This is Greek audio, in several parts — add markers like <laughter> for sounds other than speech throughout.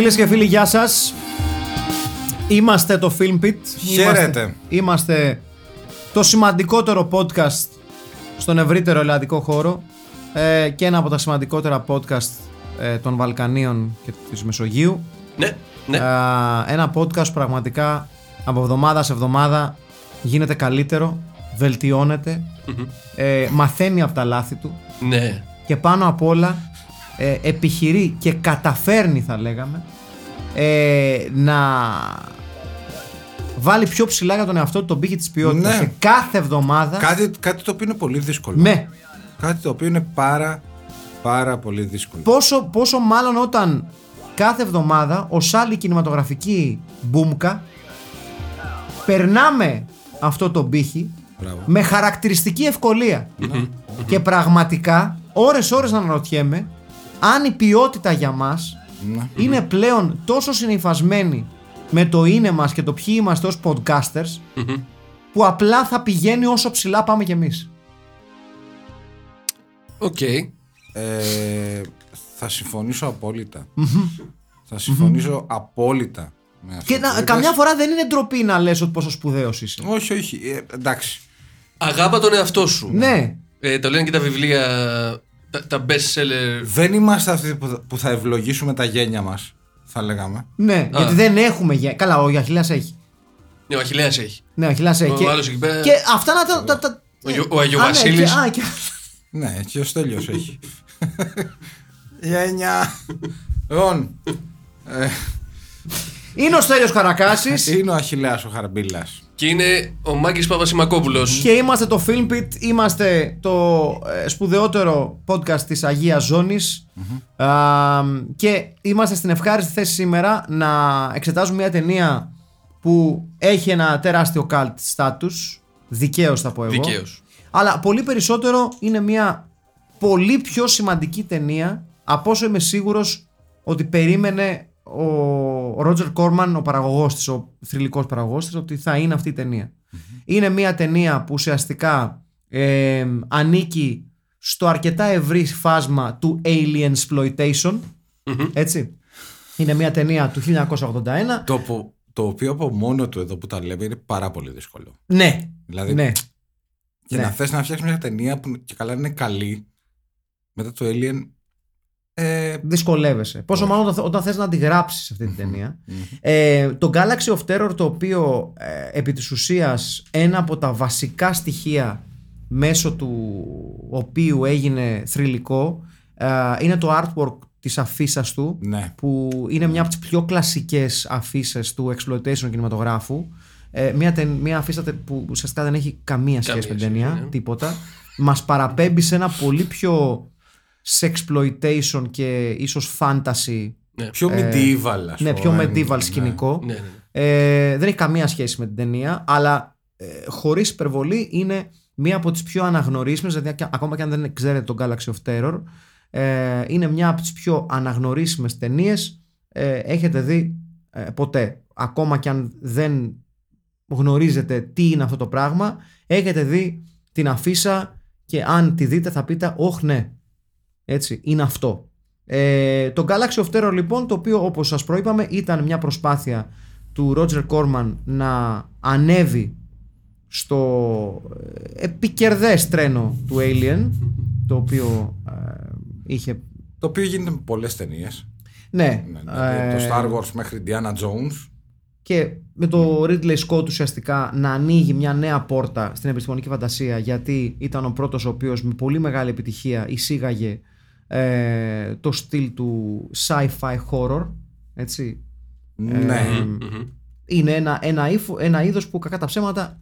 Φίλες και φίλοι, γεια σας. Είμαστε το Film Pit. Χαίρετε. Είμαστε, είμαστε το σημαντικότερο podcast στον ευρύτερο ελλαδικό χώρο ε, και ένα από τα σημαντικότερα podcast ε, των Βαλκανίων και της Μεσογείου. Ναι, ναι. Ε, ένα podcast που πραγματικά από εβδομάδα σε εβδομάδα γίνεται καλύτερο, βελτιώνεται, ε, μαθαίνει από τα λάθη του ναι. και πάνω απ' όλα ε, επιχειρεί και καταφέρνει θα λέγαμε ε, να βάλει πιο ψηλά για τον εαυτό του τον πύχη της ποιότητας Ναι. και κάθε εβδομάδα Κάτι, κάτι το οποίο είναι πολύ δύσκολο. ναι, Κάτι το οποίο είναι πάρα πάρα πολύ δύσκολο. πόσο, πόσο μάλλον όταν κάθε εβδομάδα ως άλλη κινηματογραφική μπούμκα περνάμε αυτό το πύχη Μπράβο. με χαρακτηριστική ευκολία. Και πραγματικά, ώρες ώρες να αναρωτιέμαι αν η ποιότητα για μας Ναι. είναι πλέον τόσο συνυφασμένη με το είναι μας και το ποιοι είμαστε ως podcasters που απλά θα πηγαίνει όσο ψηλά πάμε κι εμείς. Οκ. Ε, θα συμφωνήσω απόλυτα. θα συμφωνήσω απόλυτα με αυτό. Και που να, είπες. καμιά φορά δεν είναι ντροπή να λες ότι πόσο σπουδαίος είσαι. Όχι, όχι. Ε, εντάξει. Αγάπα τον εαυτό σου. Ναι. Ε, το λένε και τα βιβλία, τα, τα best seller. Δεν είμαστε αυτοί που θα, που θα ευλογήσουμε τα γένια μας, θα λέγαμε. Ναι, γιατί δεν έχουμε γε... Καλά, ο Αχιλέας έχει. Ναι, ο Αχιλέας έχει. Ναι, ο Αχιλέας έχει. Ο Και, άλλος εκεί πέρα- και αυτά να τα... τα, τα... Ο Γιο- ο Αγιο Α, ναι, Βασίλης. και- α, και- Ναι, και ο Στέλιος έχει. <laughs> Γένια. Λοιπόν, ε, Είναι ο Στέλιος Καρακάσης είναι ο Αχιλέας ο Χαρμπίλας. Και είναι ο Μάκης Παπασημακόπουλος. και είμαστε το Film Pit, είμαστε το ε, σπουδαιότερο podcast της Αγίας Ζώνης Α, και είμαστε στην ευχάριστη θέση σήμερα να εξετάζουμε μια ταινία που έχει ένα τεράστιο cult status, δικαίως θα πω εγώ. Δικαίως. Αλλά πολύ περισσότερο είναι μια πολύ πιο σημαντική ταινία από όσο είμαι σίγουρος ότι περίμενε ο Ρότζερ Κόρμαν, ο παραγωγός της, ο θρηλυκός παραγωγός της, ότι θα είναι αυτή η ταινια Είναι μια ταινία που ουσιαστικά ε, ανήκει στο αρκετά ευρύ φάσμα του alien exploitation. Έτσι. Είναι μια ταινία του 1981. Το, που- το οποίο από μόνο του εδώ που τα λέμε είναι πάρα πολύ δύσκολο. Ναι. Δηλαδή, ναι. Και Ναι. να θες να φτιάξεις μια ταινία που και καλά είναι καλή μετά το Alien. Ε, Δυσκολεύεσαι. Πόσο μάλλον όταν, όταν θες να αντιγράψεις αυτή την ταινία. Ε, το Galaxy of Terror το οποίο ε, επί της ουσίας ένα από τα βασικά στοιχεία μέσω του οποίου έγινε θρηλυκό ε, είναι το artwork της αφίσας του ναι. που είναι μια από τις πιο κλασικές αφίσες του exploitation κινηματογράφου ε, μια, ται- μια αφίσα τε- που ουσιαστικά δεν έχει καμία σχέση με την σχέση, ταινία ναι. τίποτα μας παραπέμπει σε ένα πολύ πιο sexploitation και ίσως fantasy Πιο medieval, ας ναι, πούμε. πιο medieval Ναι. σκηνικό. Ναι, ναι, ναι. Ε, δεν έχει καμία σχέση με την ταινία, αλλά ε, χωρίς υπερβολή είναι μία από τις πιο αναγνωρίσιμες, δηλαδή και- ακόμα και αν δεν ξέρετε τον Galaxy of Terror, ε, είναι μια από τις πιο αναγνωρίσιμες ταινίες. Ε, έχετε δει ε, ποτέ. Ακόμα και αν δεν γνωρίζετε τι είναι αυτό το πράγμα, έχετε δει την αφίσα και αν τη δείτε θα πείτε «Ωχ ναι, έτσι, είναι αυτό». Ε, το Galaxy of Terror λοιπόν, το οποίο όπως σας προείπαμε ήταν μια προσπάθεια του Roger Corman να ανέβει στο ε, επικερδές τρένο του Alien, το οποίο ε, είχε... Το οποίο γίνεται με πολλές ταινίες. Ναι, δηλαδή ε, το Star Wars μέχρι Diana Jones. και με το Ridley Scott ουσιαστικά να ανοίγει μια νέα πόρτα στην επιστημονική φαντασία γιατί ήταν ο πρώτος ο οποίος με πολύ μεγάλη επιτυχία εισήγαγε ε, το στυλ του sci-fi horror έτσι Ναι. Μμμ. είναι ένα, ένα, ύφο- ένα είδος που κακά τα ψέματα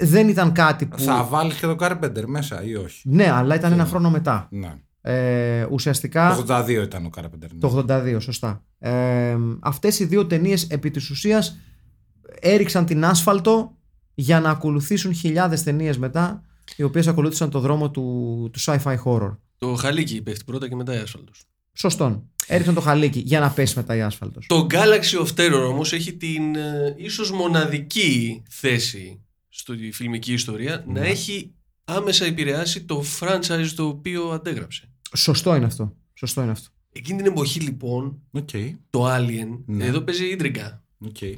δεν ήταν κάτι που Θα βάλεις και το Carpenter μέσα ή όχι; ναι αλλά ήταν ένα χρόνο μετά Ναι. ε, ουσιαστικά Το 82 ήταν ο Carpenter. ναι. Το 82, σωστά. Ε, αυτές οι δύο ταινίες επί της ουσίας έριξαν την άσφαλτο για να ακολουθήσουν χιλιάδες ταινίες μετά οι οποίες ακολούθησαν το δρόμο του, του sci-fi horror. Το χαλίκι πέφτει πρώτα και μετά η άσφαλτος. Σωστόν. Έριξαν το χαλίκι για να πέσει μετά η άσφαλτος. Το Galaxy of Terror όμως έχει την ε, ίσως μοναδική θέση στη φιλμική ιστορία να έχει άμεσα επηρεάσει το franchise το οποίο αντέγραψε. Σωστό είναι αυτό. Σωστό είναι αυτό. Εκείνη την εποχή λοιπόν Οκ. το Alien, Ναι. εδώ παίζει ίντριγκα. οκ. Ε,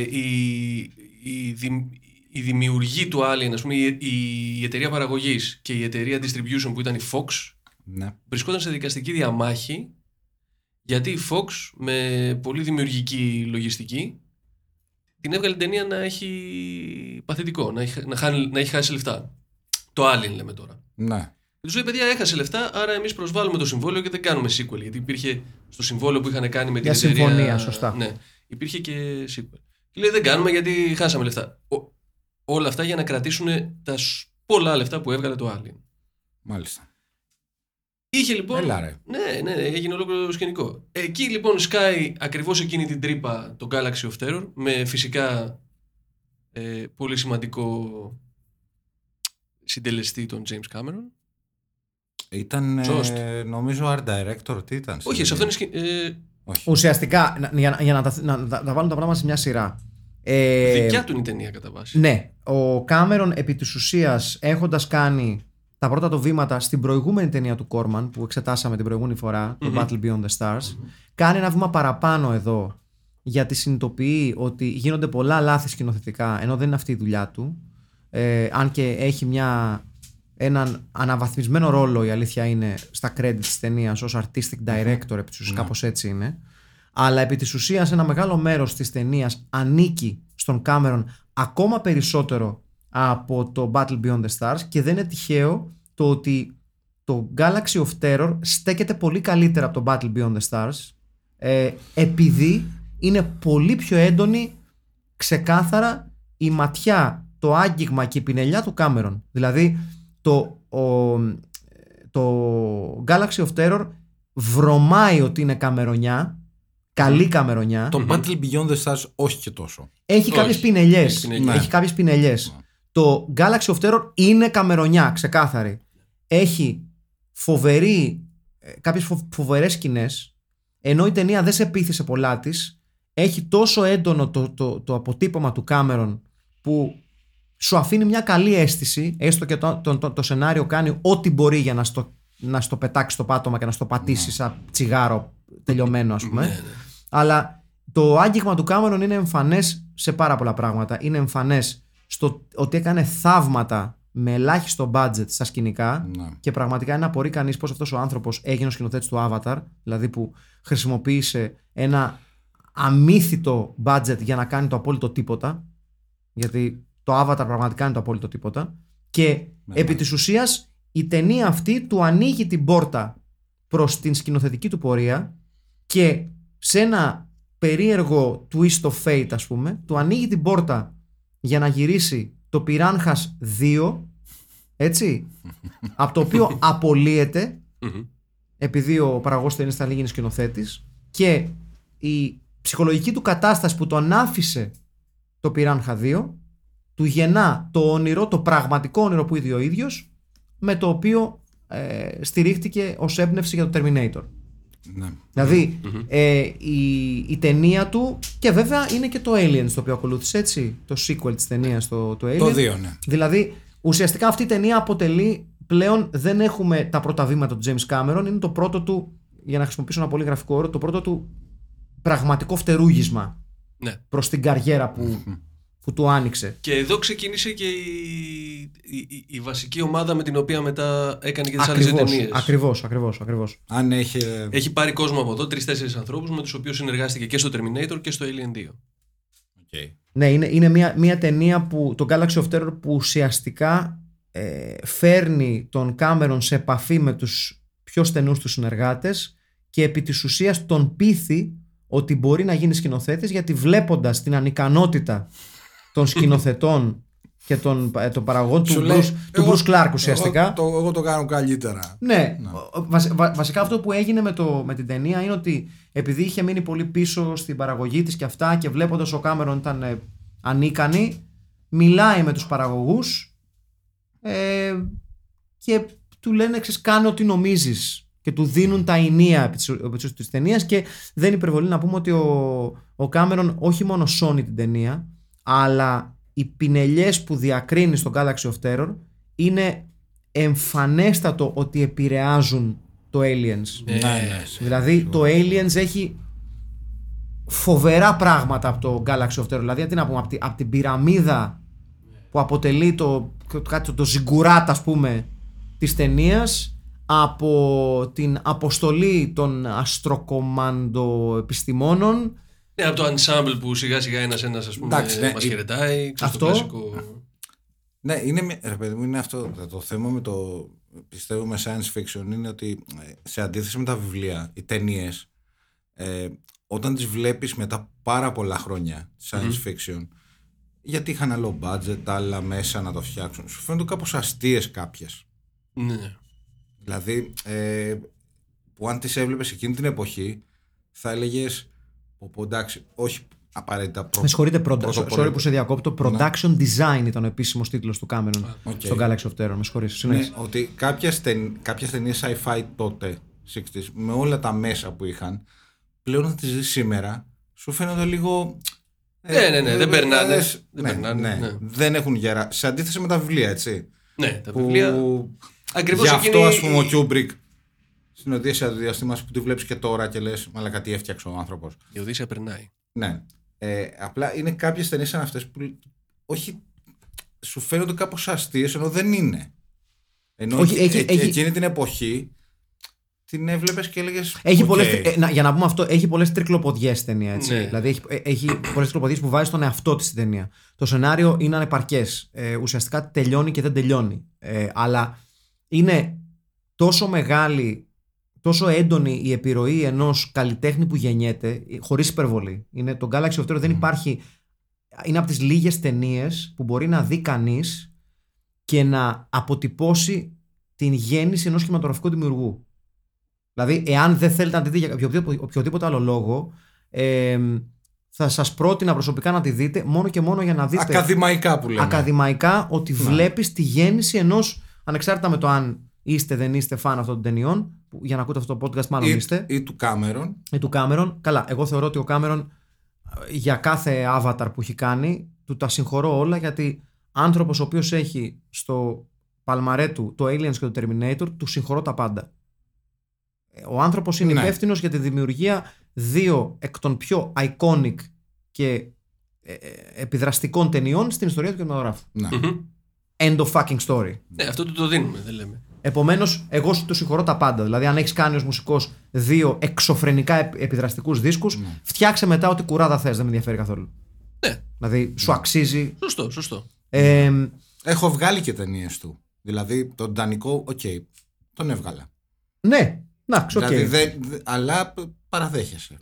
η, η, δη- η δημιουργοί του Alien, ας πούμε, η, η εταιρεία παραγωγής και η εταιρεία distribution που ήταν η Fox Ναι. βρισκόταν σε δικαστική διαμάχη γιατί η Fox με πολύ δημιουργική λογιστική την έβγαλε την ταινία να έχει παθητικό, να έχει, να, χάνει- να έχει χάσει λεφτά. Το Alien λέμε τώρα. Ναι. Του λέει, παιδιά, έχασε λεφτά, άρα εμείς προσβάλλουμε το συμβόλαιο και δεν κάνουμε sequel. Γιατί υπήρχε στο συμβόλαιο που είχαν κάνει με την Για εταιρεία. συμφωνία, σωστά. Ναι, υπήρχε και sequel. Και λέει, δεν κάνουμε γιατί χάσαμε λεφτά. Ο- όλα αυτά για να κρατήσουν τα σ- πολλά λεφτά που έβγαλε το Alien. Μάλιστα. Είχε λοιπόν. Έλα, ρε. Ναι, ναι, έγινε ολόκληρο σκηνικό. Εκεί λοιπόν σκάει ακριβώς εκείνη την τρύπα το Galaxy of Terror με φυσικά ε, πολύ σημαντικό συντελεστή τον James Cameron. Ήταν, Τζόστ. ε, νομίζω, art director. Τι ήταν. Όχι, σε αυτό στην είναι. σκη- Ε, Όχι. Ουσιαστικά, να- για, να- για να, τα, να, να τα βάλουν τα πράγματα σε μια σειρά. Ε, δικιά του είναι η ταινία κατά βάση. Ναι, ο Κάμερον επί της ουσίας έχοντας κάνει τα πρώτα του βήματα στην προηγούμενη ταινία του Κόρμαν που εξετάσαμε την προηγούμενη φορά, το Battle Beyond the Stars, κάνει ένα βήμα παραπάνω εδώ γιατί συνειδητοποιεί ότι γίνονται πολλά λάθη σκηνοθετικά ενώ δεν είναι αυτή η δουλειά του. Ε, αν και έχει μια, έναν αναβαθμισμένο ρόλο η αλήθεια είναι στα credits της ταινίας ως artistic director επί της ουσίας κάπως έτσι είναι αλλά επί της ουσίας ένα μεγάλο μέρος της ταινίας ανήκει στον Κάμερον ακόμα περισσότερο από το Battle Beyond the Stars και δεν είναι τυχαίο το ότι το Galaxy of Terror στέκεται πολύ καλύτερα από το Battle Beyond the Stars ε, επειδή είναι πολύ πιο έντονη ξεκάθαρα η ματιά, το άγγιγμα και η πινελιά του Κάμερον. Δηλαδή το, ο, το Galaxy of Terror βρωμάει ότι είναι καμερονιά, καλή καμερονιά. Το Battle Beyond the Stars όχι και τόσο. Έχει Όχι. κάποιες πινελιές. Έχει πινελιές. Έχει κάποιες πινελιές. Το Galaxy of Terror είναι καμερονιά, ξεκάθαρη. Έχει φοβερή, ε, κάποιες φο- φοβερές σκηνές, ενώ η ταινία δεν σε πείθησε πολλά της, έχει τόσο έντονο το, το, το αποτύπωμα του Κάμερον που σου αφήνει μια καλή αίσθηση, έστω και το, το, το, το σενάριο κάνει ό,τι μπορεί για να στο, να στο πετάξεις στο πάτωμα και να στο πατήσεις σαν τσιγάρο τελειωμένο ας πούμε. Ναι, ναι. Αλλά το άγγιγμα του Κάμερον είναι εμφανές σε πάρα πολλά πράγματα. Είναι εμφανές στο ότι έκανε θαύματα με ελάχιστο budget στα σκηνικά Ναι. και πραγματικά είναι να απορεί κανείς πώς αυτός ο άνθρωπος έγινε ο σκηνοθέτης του Avatar, δηλαδή που χρησιμοποίησε ένα αμύθιτο budget για να κάνει το απόλυτο τίποτα. Γιατί το Avatar πραγματικά είναι το απόλυτο τίποτα. Και Ναι, επί ναι. της ουσίας η ταινία αυτή του ανοίγει την πόρτα προς την σκηνοθετική του πορεία και σε ένα περίεργο twist of fate ας πούμε του ανοίγει την πόρτα για να γυρίσει το Piranhas 2 έτσι <laughs> από το οποίο απολύεται Μμμ. επειδή ο παραγωγός ταινίας θα γίνει σκηνοθέτης και η ψυχολογική του κατάσταση που τον άφησε το Piranha 2 του γεννά το όνειρο, το πραγματικό όνειρο που είδε ο ίδιος με το οποίο ε, στηρίχτηκε ως έμπνευση για το Terminator. Ναι. Δηλαδή ε, η, η ταινία του και βέβαια είναι και το Alien το οποίο ακολούθησε έτσι, το sequel της ταινίας το, το Alien. Το δύο, ναι. Δηλαδή, ουσιαστικά αυτή η ταινία αποτελεί πλέον δεν έχουμε τα πρώτα βήματα του James Cameron. Είναι το πρώτο του, για να χρησιμοποιήσω ένα πολύ γραφικό όρο, το πρώτο του πραγματικό φτερούγισμα Ναι. προς την καριέρα που, που του άνοιξε. Και εδώ ξεκίνησε και η, η, η- η βασική ομάδα με την οποία μετά έκανε και τις άλλες Ακριβώς, ταινίες. ακριβώς, ακριβώς, ακριβώς. Αν έχει. Έχει πάρει κόσμο από εδώ, τρει-τέσσερι ανθρώπους με τους οποίους συνεργάστηκε και στο Terminator και στο Alien 2. Οκ. Ναι, είναι, είναι μια, μια ταινία που το Galaxy of Terror που ουσιαστικά ε, φέρνει τον Κάμερον σε επαφή με τους πιο στενούς τους συνεργάτες και επί της ουσίας τον πείθει ότι μπορεί να γίνει σκηνοθέτης γιατί βλέποντας την ανικανότητα των σκηνοθετών και των, ε, των παραγωγών του, Σου λέει, Bruce, του εγώ- Bruce Clark ουσιαστικά. Εγώ, το, εγώ το κάνω καλύτερα. ναι, ο- βασι- βα- βασικά αυτό που έγινε με, το, με την ταινία είναι ότι επειδή είχε μείνει πολύ πίσω στην παραγωγή της και αυτά και βλέποντας ο Κάμερον ήταν ε, ανίκανη, μιλάει με τους παραγωγούς ε, και του λένε ξέρεις κάνε ό,τι νομίζεις και του δίνουν τα ενία επί της- επί της- της ταινίας και δεν είναι υπερβολή να πούμε ότι ο, ο Κάμερον όχι μόνο σώνει την ταινία αλλά οι πινελιές που διακρίνει στο Galaxy of Terror είναι εμφανέστατο ότι επηρεάζουν το Aliens. Ναι, ναι. Δηλαδή το Aliens έχει φοβερά πράγματα από το Galaxy of Terror. Δηλαδή, τι να πούμε, από, τη- από την πυραμίδα που αποτελεί το, το, το, το ζιγκουράτ, ας πούμε, της ταινίας, από την αποστολή των αστροκομάντο επιστημόνων Ναι, από το ensemble που σιγά σιγά ένας ένας ας πούμε Εντάξει, ναι, μας η- χαιρετάει. ξέρεις, Αυτό. Το κλασικό. Ναι, είναι, μια- ρε παιδί μου, είναι αυτό. Το, το θέμα με το. Πιστεύω με science fiction είναι ότι ε, σε αντίθεση με τα βιβλία, οι ταινίες, ε, όταν τις βλέπεις μετά πάρα πολλά χρόνια science fiction, γιατί είχαν άλλο budget, άλλα μέσα να το φτιάξουν, σου φαίνονται κάπως αστείες κάποιες. Ναι. Δηλαδή, ε, που αν τις έβλεπες εκείνη την εποχή, θα έλεγες, πω, πω, εντάξει, όχι απαραίτητα προ... Με συγχωρείτε, produ- πρωτοπορία. sorry που σε διακόπτω. Production Design ήταν ο επίσημος τίτλος του Cameron οκ. στο Galaxy of Terror. Με συγχωρείτε. συνέχισε. Ναι, ότι κάποιες, ταιν, κάποιες ταινίες sci-fi τότε, 60s, με όλα τα μέσα που είχαν, πλέον να τις δεις σήμερα, σου φαίνονται λίγο... Ναι, ναι, ναι, δεν περνάνε. ε, Δεν ναι, περνάνε, ναι, ναι. Δεν έχουν γερά. Σε αντίθεση με τα βιβλία, έτσι. Ναι, τα που... βιβλία. Ακριβώς Γι' εκείνη αυτό, ας η- πούμε, ο Kubrick στην Οδύσσια του διαστήματος που τη βλέπεις και τώρα και λες, μαλακα τι έφτιαξε ο άνθρωπος. Η Οδύσσια περνάει. Ναι. Ε, απλά είναι κάποιες ταινίες σαν αυτές που όχι σου φαίνονται κάπως αστείες ενώ δεν είναι. Ενώ Όχι, εκ- έχει- εκ- έχει- εκείνη την εποχή την έβλεπες και έλεγες Έχει «Οκ». πολλές, ε, να- για να πούμε αυτό, έχει πολλές τρικλοποδιές στην ταινία. Έτσι. Ναι. Δηλαδή έχει, ε, έχει πολλές τρικλοποδιές που βάζει στον εαυτό της στην ταινία. Το σενάριο είναι ανεπαρκές. Ε, ουσιαστικά τελειώνει και δεν τελειώνει. Ε, αλλά είναι τόσο μεγάλη, τόσο έντονη η επιρροή ενός καλλιτέχνη που γεννιέται, χωρίς υπερβολή. Είναι, το Galaxy of Terror δεν υπάρχει. Είναι από τις λίγες ταινίες που μπορεί να δει κανείς και να αποτυπώσει την γέννηση ενός κινηματογραφικού δημιουργού. Δηλαδή, εάν δεν θέλετε να τη δείτε για οποιοδήποτε, οποιοδήποτε άλλο λόγο, ε, θα σας πρότεινα προσωπικά να τη δείτε μόνο και μόνο για να δείτε Ακαδημαϊκά που λέμε. ακαδημαϊκά ότι βλέπεις τη γέννηση ενός, ανεξάρτητα με το αν είστε δεν είστε φαν αυτών των ταινιών, που για να ακούτε αυτό το podcast μάλλον ή, είστε, ή του Κάμερον. ή του Κάμερον. Καλά, εγώ θεωρώ ότι ο Κάμερον ε, για κάθε avatar που έχει κάνει, του τα συγχωρώ όλα γιατί άνθρωπος ο οποίος έχει στο παλμαρέ του το Aliens και το Terminator, του συγχωρώ τα πάντα. Ε, Ο άνθρωπος είναι Ναι. υπεύθυνος για τη δημιουργία δύο εκ των πιο iconic και ε, ε, επιδραστικών ταινιών στην ιστορία του κινηματογράφου. Ναι. Μμμ. End of fucking story. Ναι, αυτό του το δίνουμε, δεν λέμε. Επομένως, εγώ σου το συγχωρώ τα πάντα. Δηλαδή, αν έχεις κάνει ως μουσικός δύο εξωφρενικά επιδραστικούς δίσκους, φτιάξε μετά ό,τι κουράδα θες. Δεν με ενδιαφέρει καθόλου. Ναι, Δηλαδή, σου αξίζει. σωστό, σωστό. Ε, Έχω βγάλει και ταινίες του. Δηλαδή τον Τιτανικό, οκ, τον έβγαλα. ναι, να, οκ. Δηλαδή, δεν- δε- αλλά π- παραδέχεσαι.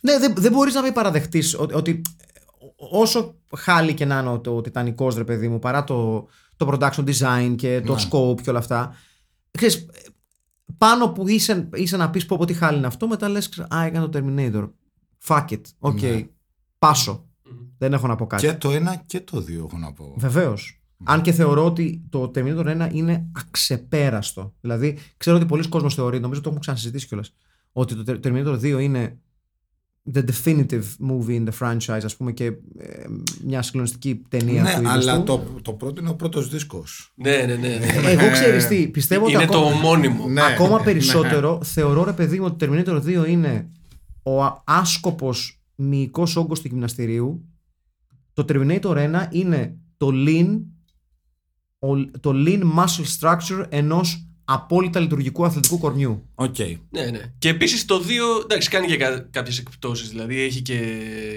Ναι, δεν, δεν μπορείς να μην παραδεχτείς ότι, ότι όσο χάλι και να είναι ο- το Τιτανικός, ρε παιδί μου, παρά το, το production design και το Ναι. scope και όλα αυτά. Ξέρεις, πάνω που είσαι, είσαι να πεις πω, πω τι χάλι είναι αυτό, μετά λες, Α, έκανε το Terminator. Fuck it. Οκ. Ναι. Πάσω. Δεν έχω να πω κάτι. Και το ένα και το δύο έχω να πω. Βεβαίως. Αν και θεωρώ ότι το Terminator 1 είναι αξεπέραστο. Δηλαδή, ξέρω ότι πολλοί κόσμοι θεωρεί, νομίζω το έχουμε ξανασυζητήσει κιόλας, ότι το Terminator 2 είναι the definitive movie in the franchise, ας πούμε, και ε, μια συγκλονιστική ταινία ναι, του είδους αλλά του. το, το πρώτο είναι ο πρώτος δίσκος. Ναι, ναι, ναι. Ε, Εγώ ξέρεις τι, πιστεύω ότι Είναι το ακόμα, ομώνυμο. Ναι. ακόμα περισσότερο θεωρώ ρε παιδί μου ότι το Terminator 2 είναι ο α- άσκοπος μυϊκός όγκος του γυμναστηρίου το Terminator 1 είναι το lean ο- το lean muscle structure ενός απόλυτα λειτουργικού αθλητικού κορμιού. Οκ. Ναι, ναι. Και επίσης το 2, εντάξει, κάνει και κα, κάποιες εκπτώσεις. Δηλαδή έχει και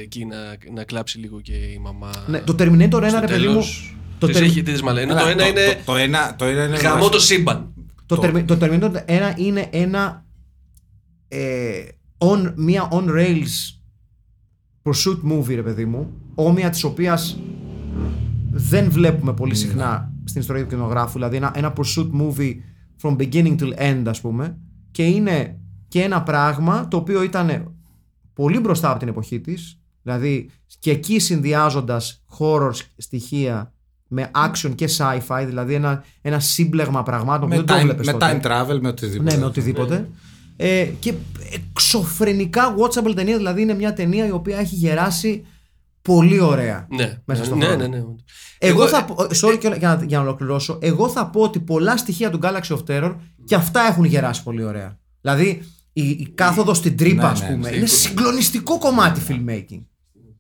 εκεί να, να κλάψει λίγο και η μαμά. Ναι, το Terminator 1, στο ρε παιδί μου. τέλος. Το, Τις Termi- έχει τις μαλα- ενώ Αλλά το ένα είναι Το, το, ένα, το ένα είναι. γαμώ το σύμπαν. το, το- Termi- το Terminator 1 είναι ένα. Ε, on, μια on rails pursuit movie, ρε παιδί μου. Όμοια της οποίας δεν βλέπουμε πολύ συχνά στην ιστορία του κινηματογράφου. Δηλαδή ένα, ένα pursuit movie from beginning till end, ας πούμε. Και είναι και ένα πράγμα το οποίο ήταν πολύ μπροστά από την εποχή της Δηλαδή και εκεί συνδυάζοντας horror στοιχεία με action και sci-fi, δηλαδή ένα, ένα σύμπλεγμα πραγμάτων Με, που δεν το time, βλέπεις με τότε. time travel, με οτιδήποτε. Ναι, με οτιδήποτε. Ε, και εξωφρενικά watchable ταινία, δηλαδή είναι μια ταινία η οποία έχει γεράσει πολύ ωραία. Ναι, Μέσα στον ναι, χρόνο. ναι, ναι. Εγώ, Εγώ- θα πω, sorry και- για, να, για να ολοκληρώσω, εγώ θα πω ότι πολλά στοιχεία του Galaxy of Terror και αυτά έχουν γεράσει πολύ ωραία. Δηλαδή η, η κάθοδος στην τρύπα, Ναι, ας ναι, πούμε, ναι. είναι συγκλονιστικό κομμάτι filmmaking.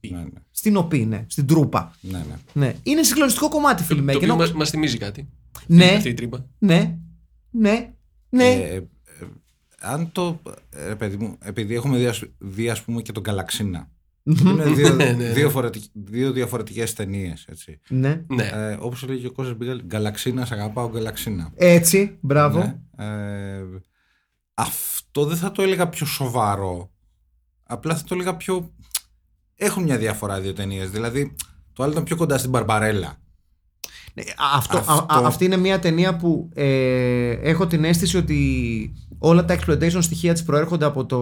Ναι, ναι, Στην οπή, ναι, στην τρούπα. ναι, ναι. Ναι, είναι συγκλονιστικό κομμάτι Το filmmaking. οποίο ενώ- μας, μας θυμίζει κάτι. Ναι, Αυτή η τρύπα. ναι, ναι, ναι. Ε, ε, αν το. Ε, παιδί μου, επειδή έχουμε δει, ας- δει ας πούμε και τον Καλαξίνα. Είναι δύο, <laughs> Ναι, ναι, ναι. δύο, φορετικ- δύο διαφορετικές ταινίες, έτσι. ναι. Ναι. Ε, όπως έλεγε ο Κώστας Μπίγκαλ, Γκαλαξίνα, σ' αγαπάω Γκαλαξίνα. Έτσι, μπράβο. Ναι. Ε, αυτό δεν θα το έλεγα πιο σοβαρό. Απλά θα το έλεγα πιο. Έχουν μια διαφορά οι δύο ταινίες. Δηλαδή, το άλλο ήταν πιο κοντά στην Μπαρμπαρέλα. Ναι, Αυτό, Αυτό- α- α- αυτή είναι μια ταινία που ε, έχω την αίσθηση ότι όλα τα exploitation στοιχεία της προέρχονται από, το,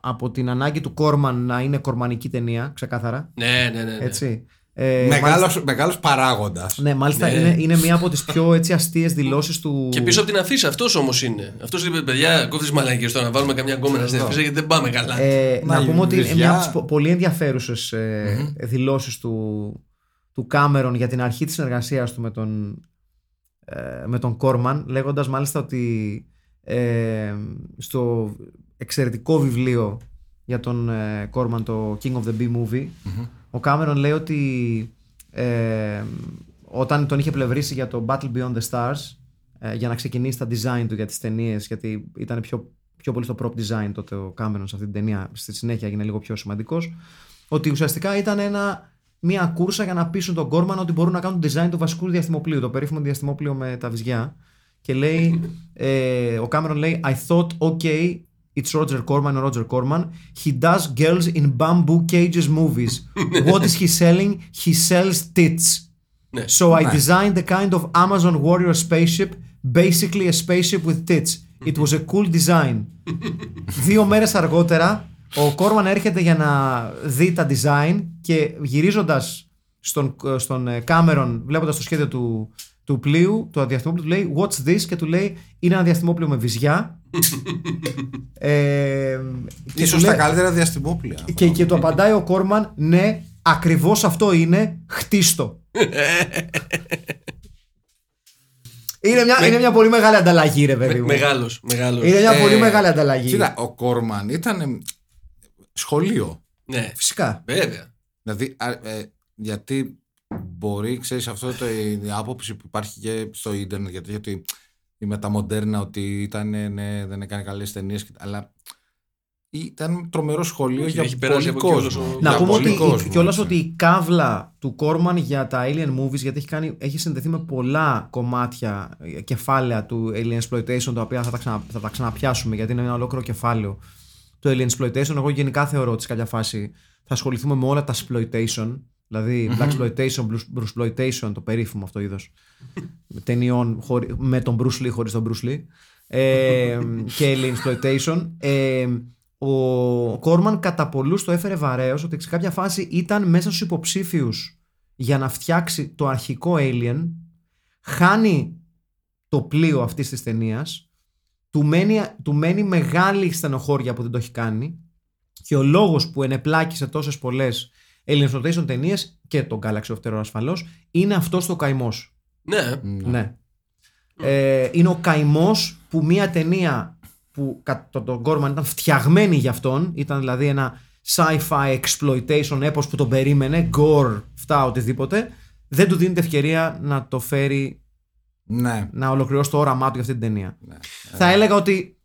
από την ανάγκη του Κόρμαν να είναι κορμανική ταινία, ξεκάθαρα. Ναι, ναι, ναι. ναι. Έτσι. Ε, Μεγάλος, μάλιστα, μεγάλος παράγοντας. ναι, μάλιστα Ναι. Είναι, είναι μία από τις πιο έτσι, αστείες δηλώσεις του... Και πίσω από την αφίσα αυτός όμως είναι. Αυτός είπε, παιδιά, κόφτε μαλακίε τώρα να βάλουμε καμιά γκόμενα στην αφίσα γιατί δεν πάμε καλά. Ε, Να, να η πούμε ότι είναι βυζιά- μια από τις πολύ ενδιαφέρουσες ε, δηλώσεις του, του Κάμερον για την αρχή της συνεργασίας του με τον, ε, με τον Κόρμαν λέγοντας μάλιστα ότι ε, στο εξαιρετικό βιβλίο για τον ε, Κόρμαν το King of the Bee Movie ο Κάμερον λέει ότι ε, όταν τον είχε πλευρίσει για το Battle Beyond the Stars ε, για να ξεκινήσει τα design του για τις ταινίες, γιατί ήταν πιο, πιο πολύ στο prop design τότε ο Κάμερον σε αυτή την ταινία στη συνέχεια έγινε λίγο πιο σημαντικός ότι ουσιαστικά ήταν ένα, μια κούρσα για να πείσουν τον Κόρμαν ότι μπορούν να κάνουν design του βασικού διαστημοπλίου, το περίφημο διαστημόπλιο με τα βυζιά. Και λέει, ε, ο Κάμερον λέει, I thought, okay, it's Roger Corman or Roger Corman. He does girls in bamboo cages movies. What is he selling? He sells tits. Ναι. So I designed the kind of Amazon warrior spaceship, basically a spaceship with tits. It was a cool design. Δύο μέρες αργότερα, ο Κόρμαν έρχεται για να δει τα design και γυρίζοντας στον, στον ε, Κάμερον, βλέποντας το σχέδιο του, του πλοίου, το διαστημόπλιο του λέει What's this? και του λέει Είναι ένα διαστημόπλιο με βυζιά. <laughs> ε, και Ίσως του τα λέει- καλύτερα διαστημόπλια. και, και του απαντάει ο Κόρμαν, ναι, ακριβώς αυτό είναι, χτίστο. <laughs> είναι, μια, είναι μια πολύ μεγάλη ανταλλαγή, ρε παιδί μου. Μεγάλος, μεγάλος. Είναι μια Ε, πολύ μεγάλη ανταλλαγή. Κοίτα, ο Κόρμαν ήταν ε, σχολείο. Ναι, Φυσικά. βέβαια. Δηλαδή, α, ε, γιατί μπορεί, ξέρεις, αυτό το, η άποψη που υπάρχει και στο ίντερνετ, γιατί, γιατί η μεταμοντέρνα ότι ήταν, ναι, δεν έκανε καλές ταινίες, και- αλλά ήταν τρομερό σχολείο Όχι, για έχει περάσει πολύ από εκεί όλος κόσμος. ο- Να Για πούμε πολύ ότι κόσμος, κιόλας έτσι. ότι η κάβλα του Κόρμαν για τα Alien Movies, γιατί έχει, κάνει, έχει συνδεθεί με πολλά κομμάτια, ε, κεφάλαια του Alien Exploitation, τα οποία θα τα, ξανα, θα τα ξαναπιάσουμε, γιατί είναι ένα ολόκληρο κεφάλαιο του Alien Exploitation. Εγώ γενικά θεωρώ ότι σε κάποια φάση θα ασχοληθούμε με όλα τα exploitation, δηλαδή Black Exploitation, Blue Exploitation, το περίφημο αυτό είδος ταινιών χωρί- με τον Bruce Lee χωρίς τον Bruce Lee ε, και Alien Exploitation. Ε, ο Κόρμαν κατά πολλούς το έφερε βαρέως ότι σε κάποια φάση ήταν μέσα στους υποψήφιους για να φτιάξει το αρχικό Alien χάνει το πλοίο αυτής της ταινίας. Του μένει, του μένει μεγάλη στενοχώρια που δεν το έχει κάνει και ο λόγος που ενεπλάκησε τόσες πολλές Alien Exploitation ταινίες και τον Galaxy of Terror ασφαλώς είναι αυτός το καημός Ναι, ναι. Ε, είναι ο καημός που μια ταινία που κατά τον Κόρμαν ήταν φτιαγμένη για αυτόν, ήταν δηλαδή ένα sci-fi exploitation έπος που τον περίμενε, gore, αυτά, οτιδήποτε, δεν του δίνει την ευκαιρία να το φέρει Ναι. να ολοκληρώσει το όραμά του για αυτή την ταινία. ναι. Θα έλεγα ότι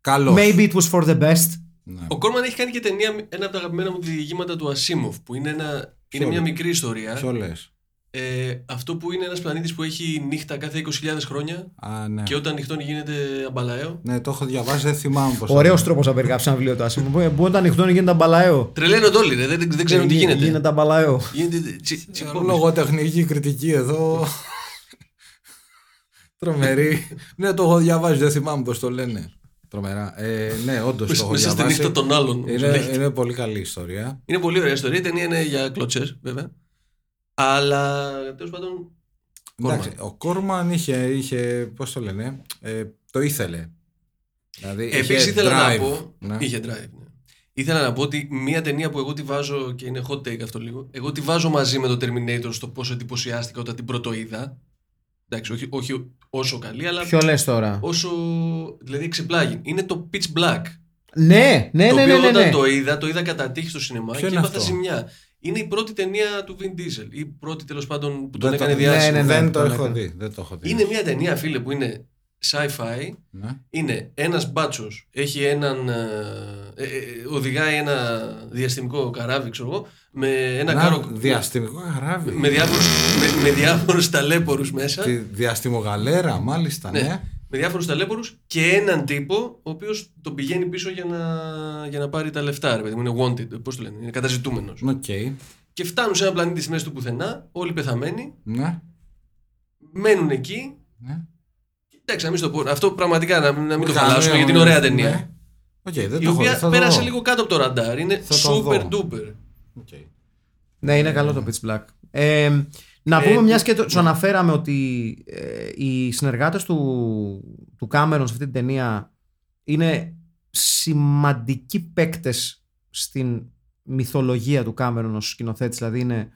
Καλός. maybe it was for the best. Ναι. Ο Κόρμαν έχει κάνει και ταινία, ένα από τα αγαπημένα μου διηγήματα του Ασίμοφ, που είναι, ένα, είναι μια μικρή ιστορία. Ποιο λες; Ε, αυτό που είναι ένας πλανήτης που έχει νύχτα κάθε 20.000 χρόνια Α, ναι. και όταν νυχτώνει γίνεται αμπαλαέο. Ναι, το έχω διαβάσει, δεν θυμάμαι πώς. Ωραίος είναι. τρόπος να περιγράψει ένα βιβλίο του Άσιμου. Που όταν ανοιχτώνει γίνεται αμπαλαέο. Τρελαίνονται όλοι, ρε, δεν, δεν ξέρουν τι γίνεται. Γίνεται αμπαλαέο. Γίνεται τσι- τσι- Ε, Λογοτεχνική κριτική εδώ. <laughs> Τρομερή. ναι, το έχω διαβάσει, δεν θυμάμαι πώς το λένε. Τρομερά. Ε, ναι, όντως το έχω Μέσα στη διαβάσει. νύχτα των άλλων. όπως Είναι, λέγεται. είναι πολύ καλή ιστορία. Είναι πολύ ωραία ιστορία. Η ταινία είναι για κλωτσές, βέβαια. Αλλά τέλος πάντων. Εντάξει, ο Κόρμαν είχε, είχε πώς το λένε, ε, το ήθελε. Δηλαδή, είχε Επίσης ήθελα να drive. πω. Ναι. Είχε drive. Ναι. Ήθελα να πω ότι μία ταινία που εγώ τη βάζω και είναι hot take αυτό λίγο. Εγώ τη βάζω μαζί με το Terminator στο πόσο εντυπωσιάστηκα όταν την πρώτο είδα. Εντάξει, όχι, όχι όσο καλή, αλλά Ποιο λες τώρα; όσο. Δηλαδή εξεπλάγει. Είναι το Pitch Black. Ναι, ναι, το ναι, οποίο ναι, ναι, όταν ναι. το είδα, το είδα κατά τύχη στο σινεμά Ποιο και είναι έπαθα αυτό; ζημιά. Είναι η πρώτη ταινία του Vin Diesel. Η πρώτη τέλος πάντων που τον Δεν το- έκανε ναι, διάσημο. ναι, ναι. Δεν το τον έχω έκανε. δει. Δεν το έχω δει. Είναι μια ταινία, φίλε, που είναι sci-fi. Ναι. Είναι ένας μπάτσος, έχει έναν. ε, ε, ε, οδηγάει ένα διαστημικό καράβι, ξέρω εγώ, με ένα Ένα κάρο. διαστημικό καράβι. με διάφορους, με, με διάφορους ταλαίπωρους μέσα. Τη διαστημογαλέρα, μάλιστα, ναι. Ναι. Με διάφορους ταλαίπωρους και έναν τύπο ο οποίος τον πηγαίνει πίσω για να, για να πάρει τα λεφτά. Ρε, παιδί μου, είναι wanted, πώς το λένε, είναι καταζητούμενος. Οκ. Και φτάνουν σε ένα πλανήτη στη μέση του πουθενά, όλοι πεθαμένοι, Ναι. μένουν εκεί. ναι. Εντάξει, να μην στο πω. Αυτό πραγματικά να, να μην το Καλά, χαλάσουμε ναι, γιατί είναι ναι, ωραία ναι. ταινία. Οκ, δεν Η το έχω δει. οποία Θα το πέρασε δω. λίγο κάτω από το ραντάρ. Είναι Θα το super δω. duper. Οκ. Ναι, είναι καλό το Pitch Black. Ε, να Ε, πούμε, μιας τι- και το, σου αναφέραμε ότι ε, οι συνεργάτες του, του Κάμερον σε αυτή την ταινία είναι σημαντικοί παίκτες στην μυθολογία του Κάμερον ως σκηνοθέτης. Δηλαδή είναι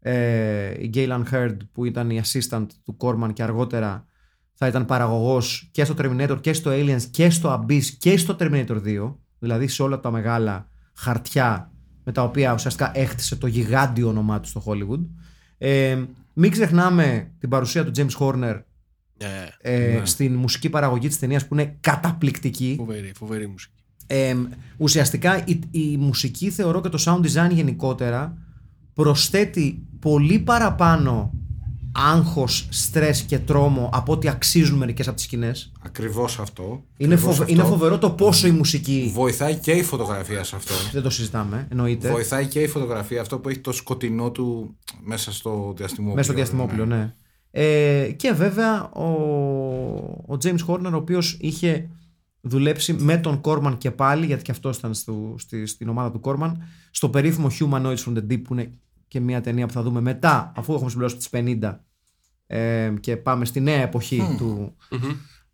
ε, η Gale Anne Hurd που ήταν η assistant του Κόρμαν και αργότερα θα ήταν παραγωγός και στο Terminator και στο Aliens και στο Abyss και στο Terminator 2. Δηλαδή σε όλα τα μεγάλα χαρτιά με τα οποία ουσιαστικά έχτισε το γιγάντιο όνομά του στο Hollywood. Ε, μην ξεχνάμε την παρουσία του James Horner ε, Ναι. στην μουσική παραγωγή της ταινίας που είναι καταπληκτική. Φοβερή, φοβερή μουσική. Ε, ουσιαστικά η, η μουσική θεωρώ και το sound design γενικότερα προσθέτει πολύ παραπάνω άγχος, στρες και τρόμο από ό,τι αξίζουν μερικές από τις σκηνές. Ακριβώς αυτό. Είναι, Ακριβώς φοβε- αυτό. είναι φοβερό το πόσο η μουσική Βοηθάει και η φωτογραφία σε αυτό. δεν το συζητάμε, εννοείται. Βοηθάει και η φωτογραφία αυτό που έχει το σκοτεινό του μέσα στο διαστημόπλαιο. Μέσα στο διαστημόπλαιο, ναι. Ε, και βέβαια ο, ο James Horner, ο οποίος είχε δουλέψει με τον Κόρμαν και πάλι, γιατί και αυτός ήταν στο, στη, στην ομάδα του Κόρμαν, στο περίφημο Humanoids from the Deep, που είναι και μια ταινία που θα δούμε μετά, αφού έχουμε συμπληρώσει τις 50 ε, και πάμε στη νέα εποχή του,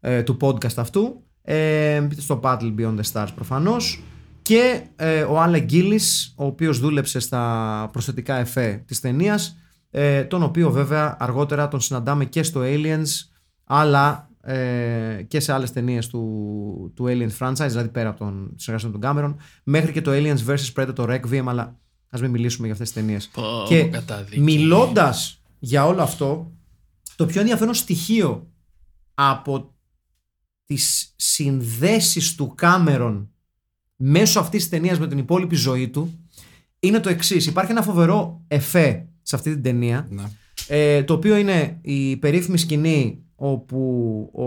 ε, του podcast αυτού. Ε, στο Battle Beyond the Stars προφανώς. Και ε, ο Άλε Γκίλης, ο οποίος δούλεψε στα προσθετικά εφέ της ταινίας, ε, τον οποίο βέβαια αργότερα τον συναντάμε και στο Aliens, αλλά ε, και σε άλλες ταινίες του, του Aliens franchise, δηλαδή πέρα από τον συνεργασία με τον Cameron, μέχρι και το Aliens vs Predator Requiem, αλλά ας μην μιλήσουμε για αυτές τις ταινίες. Πω, Και καταδίκη. μιλώντας για όλο αυτό, το πιο ενδιαφέρον στοιχείο από τις συνδέσεις του Κάμερον μέσω αυτής της ταινίας με την υπόλοιπη ζωή του είναι το εξής. Υπάρχει ένα φοβερό εφέ σε αυτή την ταινία Ναι. ε, το οποίο είναι η περίφημη σκηνή όπου ο,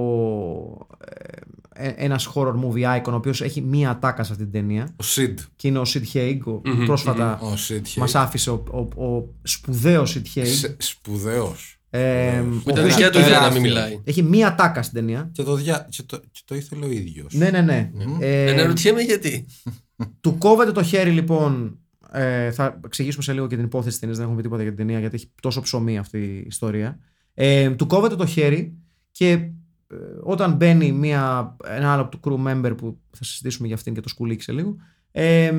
ε, ε, ένας horror movie icon ο οποίος έχει μία ατάκα σε αυτή την ταινία Ο Σιντ. και είναι ο Sid Haig ο Μμμ, πρόσφατα Ο Σιντ. μας άφησε ο, ο, ο σπουδαίος Sid Haig Σπουδαίος. ε, ο Με τα οποίος δικιά του ιδέα να τεράστιο. μην μιλάει. έχει μία ατάκα στην ταινία Και το, δια... και το, και το ήθελε ο ίδιος. ναι ναι ναι ε, Δεν αναρωτιέμαι γιατί. <laughs> Του κόβεται το χέρι λοιπόν. Ε, θα εξηγήσουμε σε λίγο και την υπόθεση της ταινίας. Δεν έχουμε πει τίποτα για την ταινία γιατί έχει τόσο ψωμί αυτή η ιστορία. Ε, του κόβεται το χέρι και ε, όταν μπαίνει μια, ένα άλλο του crew member που θα συζητήσουμε για αυτήν και το σκουλίκι σε λίγο. Ε,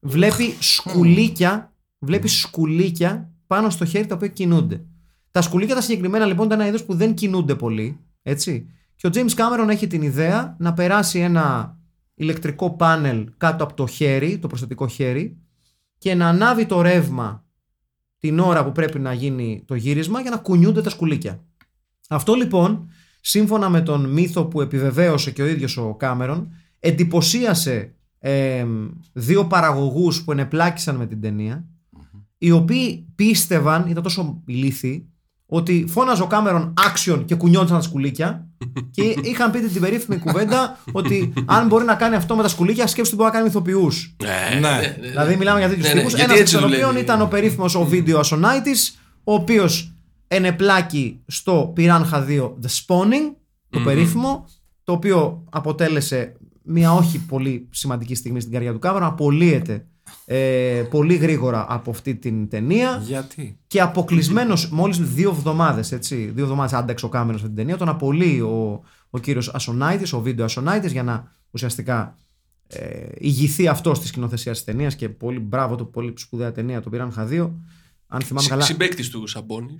βλέπει σκουλίκια, βλέπει σκουλίκια πάνω στο χέρι τα οποία κινούνται. Τα σκουλίκια τα συγκεκριμένα λοιπόν ήταν ένα είδος που δεν κινούνται πολύ. Έτσι. Και ο James Cameron έχει την ιδέα να περάσει ένα ηλεκτρικό πάνελ κάτω από το χέρι, το προσθετικό χέρι, και να ανάβει το ρεύμα την ώρα που πρέπει να γίνει το γύρισμα για να κουνιούνται τα σκουλίκια. Αυτό λοιπόν σύμφωνα με τον μύθο που επιβεβαίωσε και ο ίδιος ο Κάμερον, εντυπωσίασε ε, δύο παραγωγούς που ενεπλάκησαν με την ταινία, οι οποίοι πίστευαν, ήταν τόσο ηλίθιοι, ότι φώναζε ο Κάμερον action και κουνιόντουσαν τα σκουλίκια και είχαν πει την περίφημη κουβέντα ότι αν μπορεί να κάνει αυτό με τα σκουλίκια, σκέψτε μπορεί να κάνει ηθοποιούς. Ναι, Ναι. ναι, ναι, ναι. Δηλαδή, μιλάμε για τέτοιους Ναι, ναι, τύπους. γιατί Ένας έτσι από των δουλεύει. οποίων ήταν ο περίφημος ο Βίντεο Ασονάητη, ο οποίος ενεπλάκη στο Piranha 2 The Spawning, το περίφημο, το οποίο αποτέλεσε μια όχι πολύ σημαντική στιγμή στην καρδιά του Κάμερον, απολύεται ε, πολύ γρήγορα από αυτή την ταινία Γιατί; και αποκλεισμένος μόλις δύο εβδομάδες, έτσι. Δύο εβδομάδες άντεξε ο Κάμερον στην ταινία. Τον απολύει ο, ο κύριος Ασονάητη, ο βίντεο Ασονάητη, για να ουσιαστικά ε, ηγηθεί αυτός της σκηνοθεσίας της ταινίας και πολύ μπράβο του, πολύ σπουδαία ταινία. Το πήραν 2. Αν θυμάμαι καλά. Συμπέκτη του Σαμπόνι.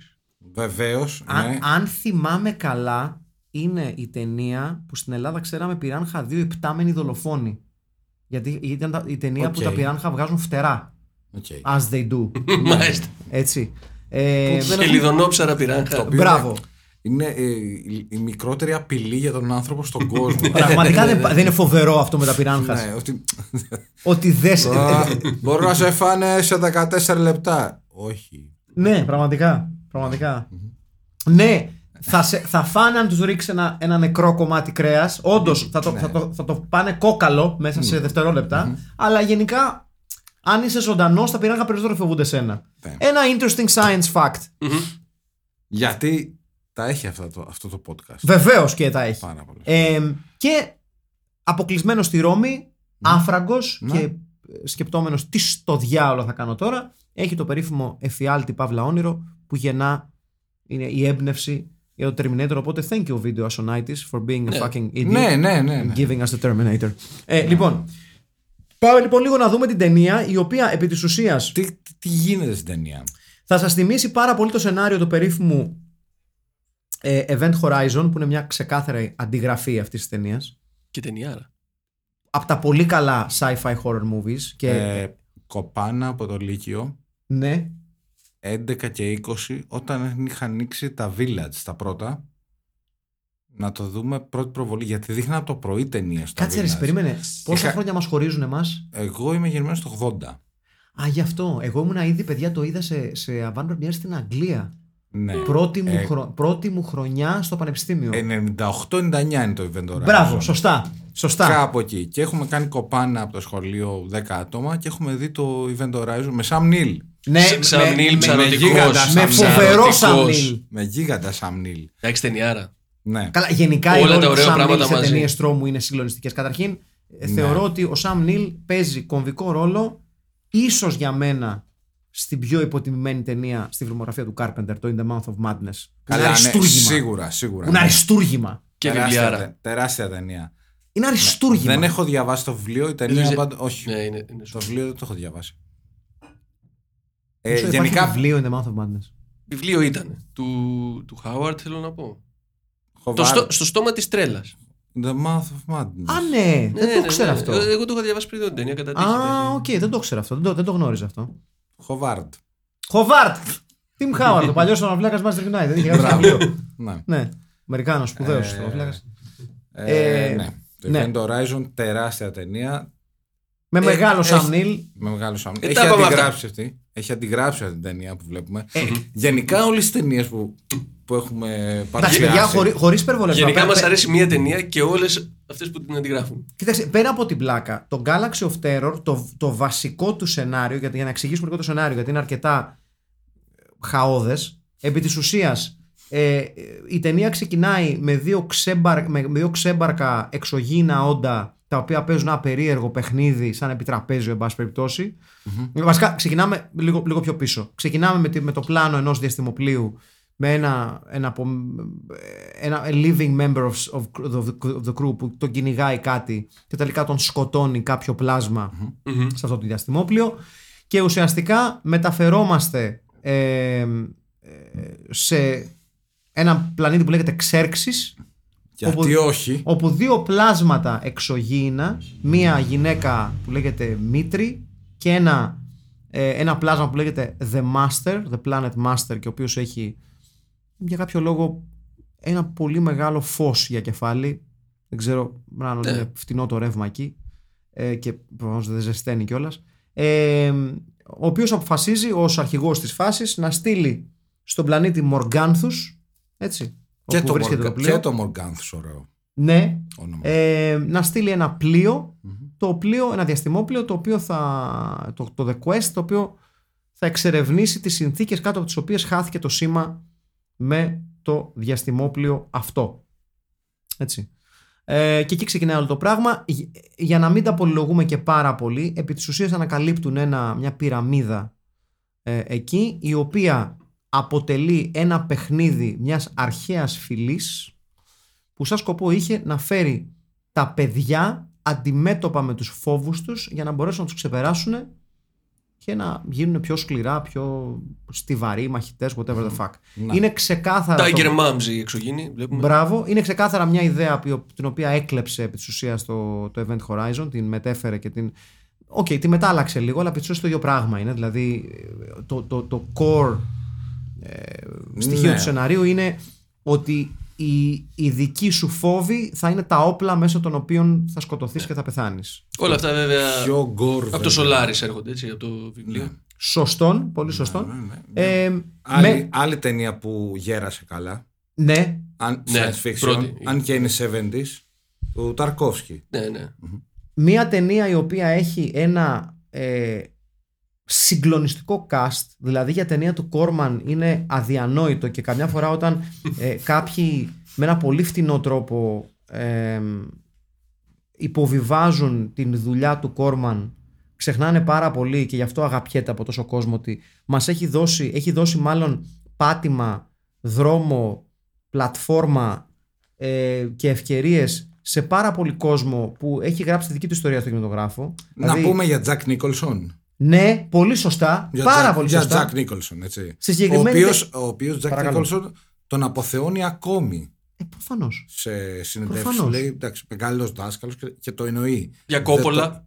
Βεβαίως. Αν, Ναι. αν θυμάμαι καλά, είναι η ταινία που στην Ελλάδα ξέραμε πυράνχα 2 υπτάμενοι δολοφόνοι. Γιατί ήταν τα- η ταινία που Οκ. τα πυράνχα βγάζουν φτερά. Οκ. As they do. <laughs> Μάλιστα. Έτσι. Ε, Χελιδονόψαρα πυράγκα. οποίο μπράβο. Είναι ε, η, η μικρότερη απειλή για τον άνθρωπο στον κόσμο. <laughs> Πραγματικά δεν, δεν είναι φοβερό αυτό με τα πυράνχα. ναι, ότι. Ότι δεν. σε- Α, Μπορώ να σε φάνε σε 14 λεπτά. Όχι. ναι, πραγματικά. Πραγματικά. ναι, θα, σε, θα φάνε αν τους ρίξει ένα, ένα νεκρό κομμάτι κρέας. Όντως θα, το, θα, το, θα το πάνε κόκαλο μέσα σε δευτερόλεπτα. Αλλά γενικά, αν είσαι ζωντανός, τα πυράγα περισσότερο φοβούνται σένα. Ναι. Ένα interesting science fact. Γιατί τα έχει αυτό το, αυτό το podcast. Βεβαίως και τα έχει. Πάρα πολύ. Ε, και αποκλεισμένος στη Ρώμη, άφραγκος Ναι. και σκεπτόμενος τι στο διάολο θα κάνω τώρα, έχει το περίφημο εφιάλτη Παύλα Όνειρο που γεννά, είναι η έμπνευση για το Terminator. Οπότε thank you video Asonitis for being a Ναι. fucking idiot ναι, ναι, ναι. and ναι. giving us the Terminator. Ε, Λοιπόν, πάμε λοιπόν λίγο να δούμε την ταινία η οποία επί της ουσίας Τι, τι, τι γίνεται στην ταινία; θα σας θυμίσει πάρα πολύ το σενάριο του περίφημου ε, Event Horizon που είναι μια ξεκάθαρη αντιγραφή αυτής της ταινίας Και ταινιάρα. από τα πολύ καλά sci-fi horror movies και Ε, κοπάνα από το Λύκειο ναι, 11 και 20 όταν είχαν ανοίξει τα Village τα πρώτα να το δούμε πρώτη προβολή γιατί δείχναν από το πρωί ταινίες τα κάτσε ρε, Village. περίμενε. Πόσα Είχα- χρόνια μας χωρίζουν εμάς; Εγώ είμαι γεννημένος το 80 Α, γι' αυτό. Εγώ ήμουν ήδη, παιδιά, το είδα σε, σε avant premiere στην Αγγλία. Ναι. Πρώτη, μου Ε, χρο- πρώτη μου χρονιά στο πανεπιστήμιο. 98-99 είναι το event Horizon. Μπράβο, σωστά. Σωστά. Κάπου εκεί. Και έχουμε κάνει κοπάνα από το σχολείο 10 άτομα και έχουμε δει το Event Horizon με Sam Neill. Ναι, Σαν με- Νίλ με ψαρωτικός. γίγαντα με Sam φοβερό Ψαρωτικός. Sam Neill. Με γίγαντα Sam Neill. Εντάξει, ταινιάρα. Ναι. Καλά, γενικά Όλα οι τα ρόλοι του ωραία Sam Neill πράγματα σε μαζί. ταινίες τρόμου είναι συγκλονιστικές. Καταρχήν, ε, Ναι. θεωρώ ότι ο Σαμ Νίλ παίζει κομβικό ρόλο, ίσως για μένα, στην πιο υποτιμημένη ταινία στη φιλμογραφία του Carpenter, το In the Mouth of Madness. Που είναι Καλά, ναι, αριστούργημα. σίγουρα, σίγουρα. Που είναι ναι. αριστούργημα. Και τεράστια, βιβλιάρα. τε- τεράστια ταινία. Είναι αριστούργημα. Δεν έχω διαβάσει το βιβλίο, η ταινία Είδες- πάντα. Όχι. Ναι, είναι, είναι Το σωστό. βιβλίο δεν το έχω διαβάσει. Ε, Ε, γενικά. γενικά. βιβλίο In the Mouth of Madness. Βιβλίο ήταν. Του, του Χάουαρτ θέλω να πω. Το Χοβάρ- στο, στο στόμα της τρέλας. The Mouth of Madness. Α, ναι, δεν το ήξερα αυτό. Εγώ, εγώ το είχα διαβάσει πριν την ταινία κατά τύχη. Α, οκ, δεν το ήξερα αυτό. Δεν το, δεν το γνώριζα αυτό. Χοβάρντ. Χοβάρτ! Τιμ Χάουαρντ, ο παλιός οναυλάκα Master United. Είχε γράψει ένα βιβλίο. Ναι. Ναι, Αμερικάνος, σπουδαίος Ε, οναυλάκα. Ε, Ε, ναι. Το ναι. Event Horizon, τεράστια ταινία. Με μεγάλο έχει- Σαμ Νίλ. Με μεγάλο Σαμ. Ε, Έχει τα είπαμε αντιγράψει αυτή. Έχει αντιγράψει αυτή την ταινία που βλέπουμε. Ε, Γενικά όλες τις ταινίες που, που έχουμε Εντάξει, παρουσιάσει. παιδιά, χωρί, χωρίς υπερβολές. Γενικά Πέρα- μας αρέσει μία ταινία και όλες αυτές που την αντιγράφουν. Κοίταξε, πέρα από την πλάκα, το Galaxy of Terror, το, το βασικό του σενάριο, γιατί, για να εξηγήσουμε λίγο το σενάριο, γιατί είναι αρκετά χαόδες. Επί της ουσίας, ε, η ταινία ξεκινάει με δύο, ξέμπαρ, με, με δύο ξέμπαρκα εξωγήινα όντα τα οποία παίζουν ένα περίεργο παιχνίδι, σαν επιτραπέζιο, εν πάση περιπτώσει. Βασικά, ξεκινάμε λίγο, λίγο πιο πίσω. Ξεκινάμε με, τη- με το πλάνο ενός διαστημοπλοίου με ένα, ένα, απο- ένα a living member of, of, of, the, of the crew που τον κυνηγάει κάτι και τελικά τον σκοτώνει κάποιο πλάσμα σε αυτό το διαστημόπλιο και ουσιαστικά μεταφερόμαστε ε, ε, σε ένα πλανήτη που λέγεται Ξέρξης Γιατί όπου- όχι. όπου δύο πλάσματα εξωγήινα, μία γυναίκα που λέγεται Μήτρη και ένα, ε, ένα πλάσμα που λέγεται The Master, The Planet Master και ο οποίος έχει για κάποιο λόγο ένα πολύ μεγάλο φως για κεφάλι. Δεν ξέρω, μάλλον Ναι. είναι φτηνό το ρεύμα εκεί ε, και προφανώς δεν ζεσταίνει κιόλας. Ε, ο οποίος αποφασίζει ως αρχηγός της φάσης να στείλει στον πλανήτη Μοργάνθους, έτσι, Και όπου το, βρίσκεται Μοργα... το πλοίο. και το Μοργάνθους ωραίο Ναι, όνομα. ε, να στείλει ένα πλοίο, το οποίο, ένα διαστημόπλαιο το οποίο θα, το, το The Quest, το οποίο θα εξερευνήσει τις συνθήκες κάτω από τις οποίες χάθηκε το σήμα με το διαστημόπλαιο αυτό. Έτσι. Ε, και εκεί ξεκινάει όλο το πράγμα. Γ- Για να μην τα πολυλογούμε και πάρα πολύ, επί της ουσίας ανακαλύπτουν ένα, μια πυραμίδα ε, εκεί, η οποία αποτελεί ένα παιχνίδι μιας αρχαίας φυλής που σαν σκοπό είχε να φέρει τα παιδιά αντιμέτωπα με τους φόβους τους για να μπορέσουν να τους ξεπεράσουν και να γίνουν πιο σκληρά, πιο στιβαροί μαχητές, whatever the fuck. Ναι. Είναι ξεκάθαρα... το- Tiger Moms η εξωγήινη. Βλέπουμε. Μπράβο. Είναι ξεκάθαρα μια ιδέα που- την οποία έκλεψε επί της ουσίας το, το Event Horizon, την μετέφερε και την. Οκ, τη μετάλλαξε λίγο, αλλά επί της ουσίας το ίδιο πράγμα είναι. Δηλαδή ε, το, το, το core ε, στοιχείο Ναι. του σεναρίου είναι ότι η, η δική σου φόβη θα είναι τα όπλα μέσω των οποίων θα σκοτωθείς και θα πεθάνεις. Όλα αυτά βέβαια Πιο γκορ από το Solaris έρχονται έτσι, από το βιβλίο. Σωστόν, πολύ σωστόν. Ναι, ναι. Ε, Άλλη, με- άλλη ταινία που γέρασε καλά. ναι, Αν, Ναι, science fiction, πρώτη. αν και είναι 70s, του Ταρκόφσκι. Ναι, ναι. Μία ταινία η οποία έχει ένα ε, συγκλονιστικό cast, δηλαδή για ταινία του Κόρμαν είναι αδιανόητο και καμιά φορά όταν <laughs> ε, κάποιοι με ένα πολύ φτηνό τρόπο ε, υποβιβάζουν την δουλειά του Κόρμαν ξεχνάνε πάρα πολύ και γι' αυτό αγαπιέται από τόσο κόσμο ότι μας έχει δώσει, έχει δώσει μάλλον πάτημα, δρόμο, πλατφόρμα ε, και ευκαιρίες σε πάρα πολύ κόσμο που έχει γράψει τη δική του ιστορία στο κινηματογράφο. Να Δηλαδή, πούμε για Τζακ Νίκολσον. Ναι, πολύ σωστά. Για πάρα Jack- πολύ για σωστά. Τζακ Νίκολσον, έτσι. Σε Ο συγκεκριμένη οποίος, ο οποίος Τζακ Παρακαλώ. Νίκολσον τον αποθεώνει ακόμη Ε, προφανώς. σε συνεντεύξεις. Προφανώς. Λέει, εντάξει, μεγάλος δάσκαλος και, και το εννοεί. Για Δεν κόπολα. το-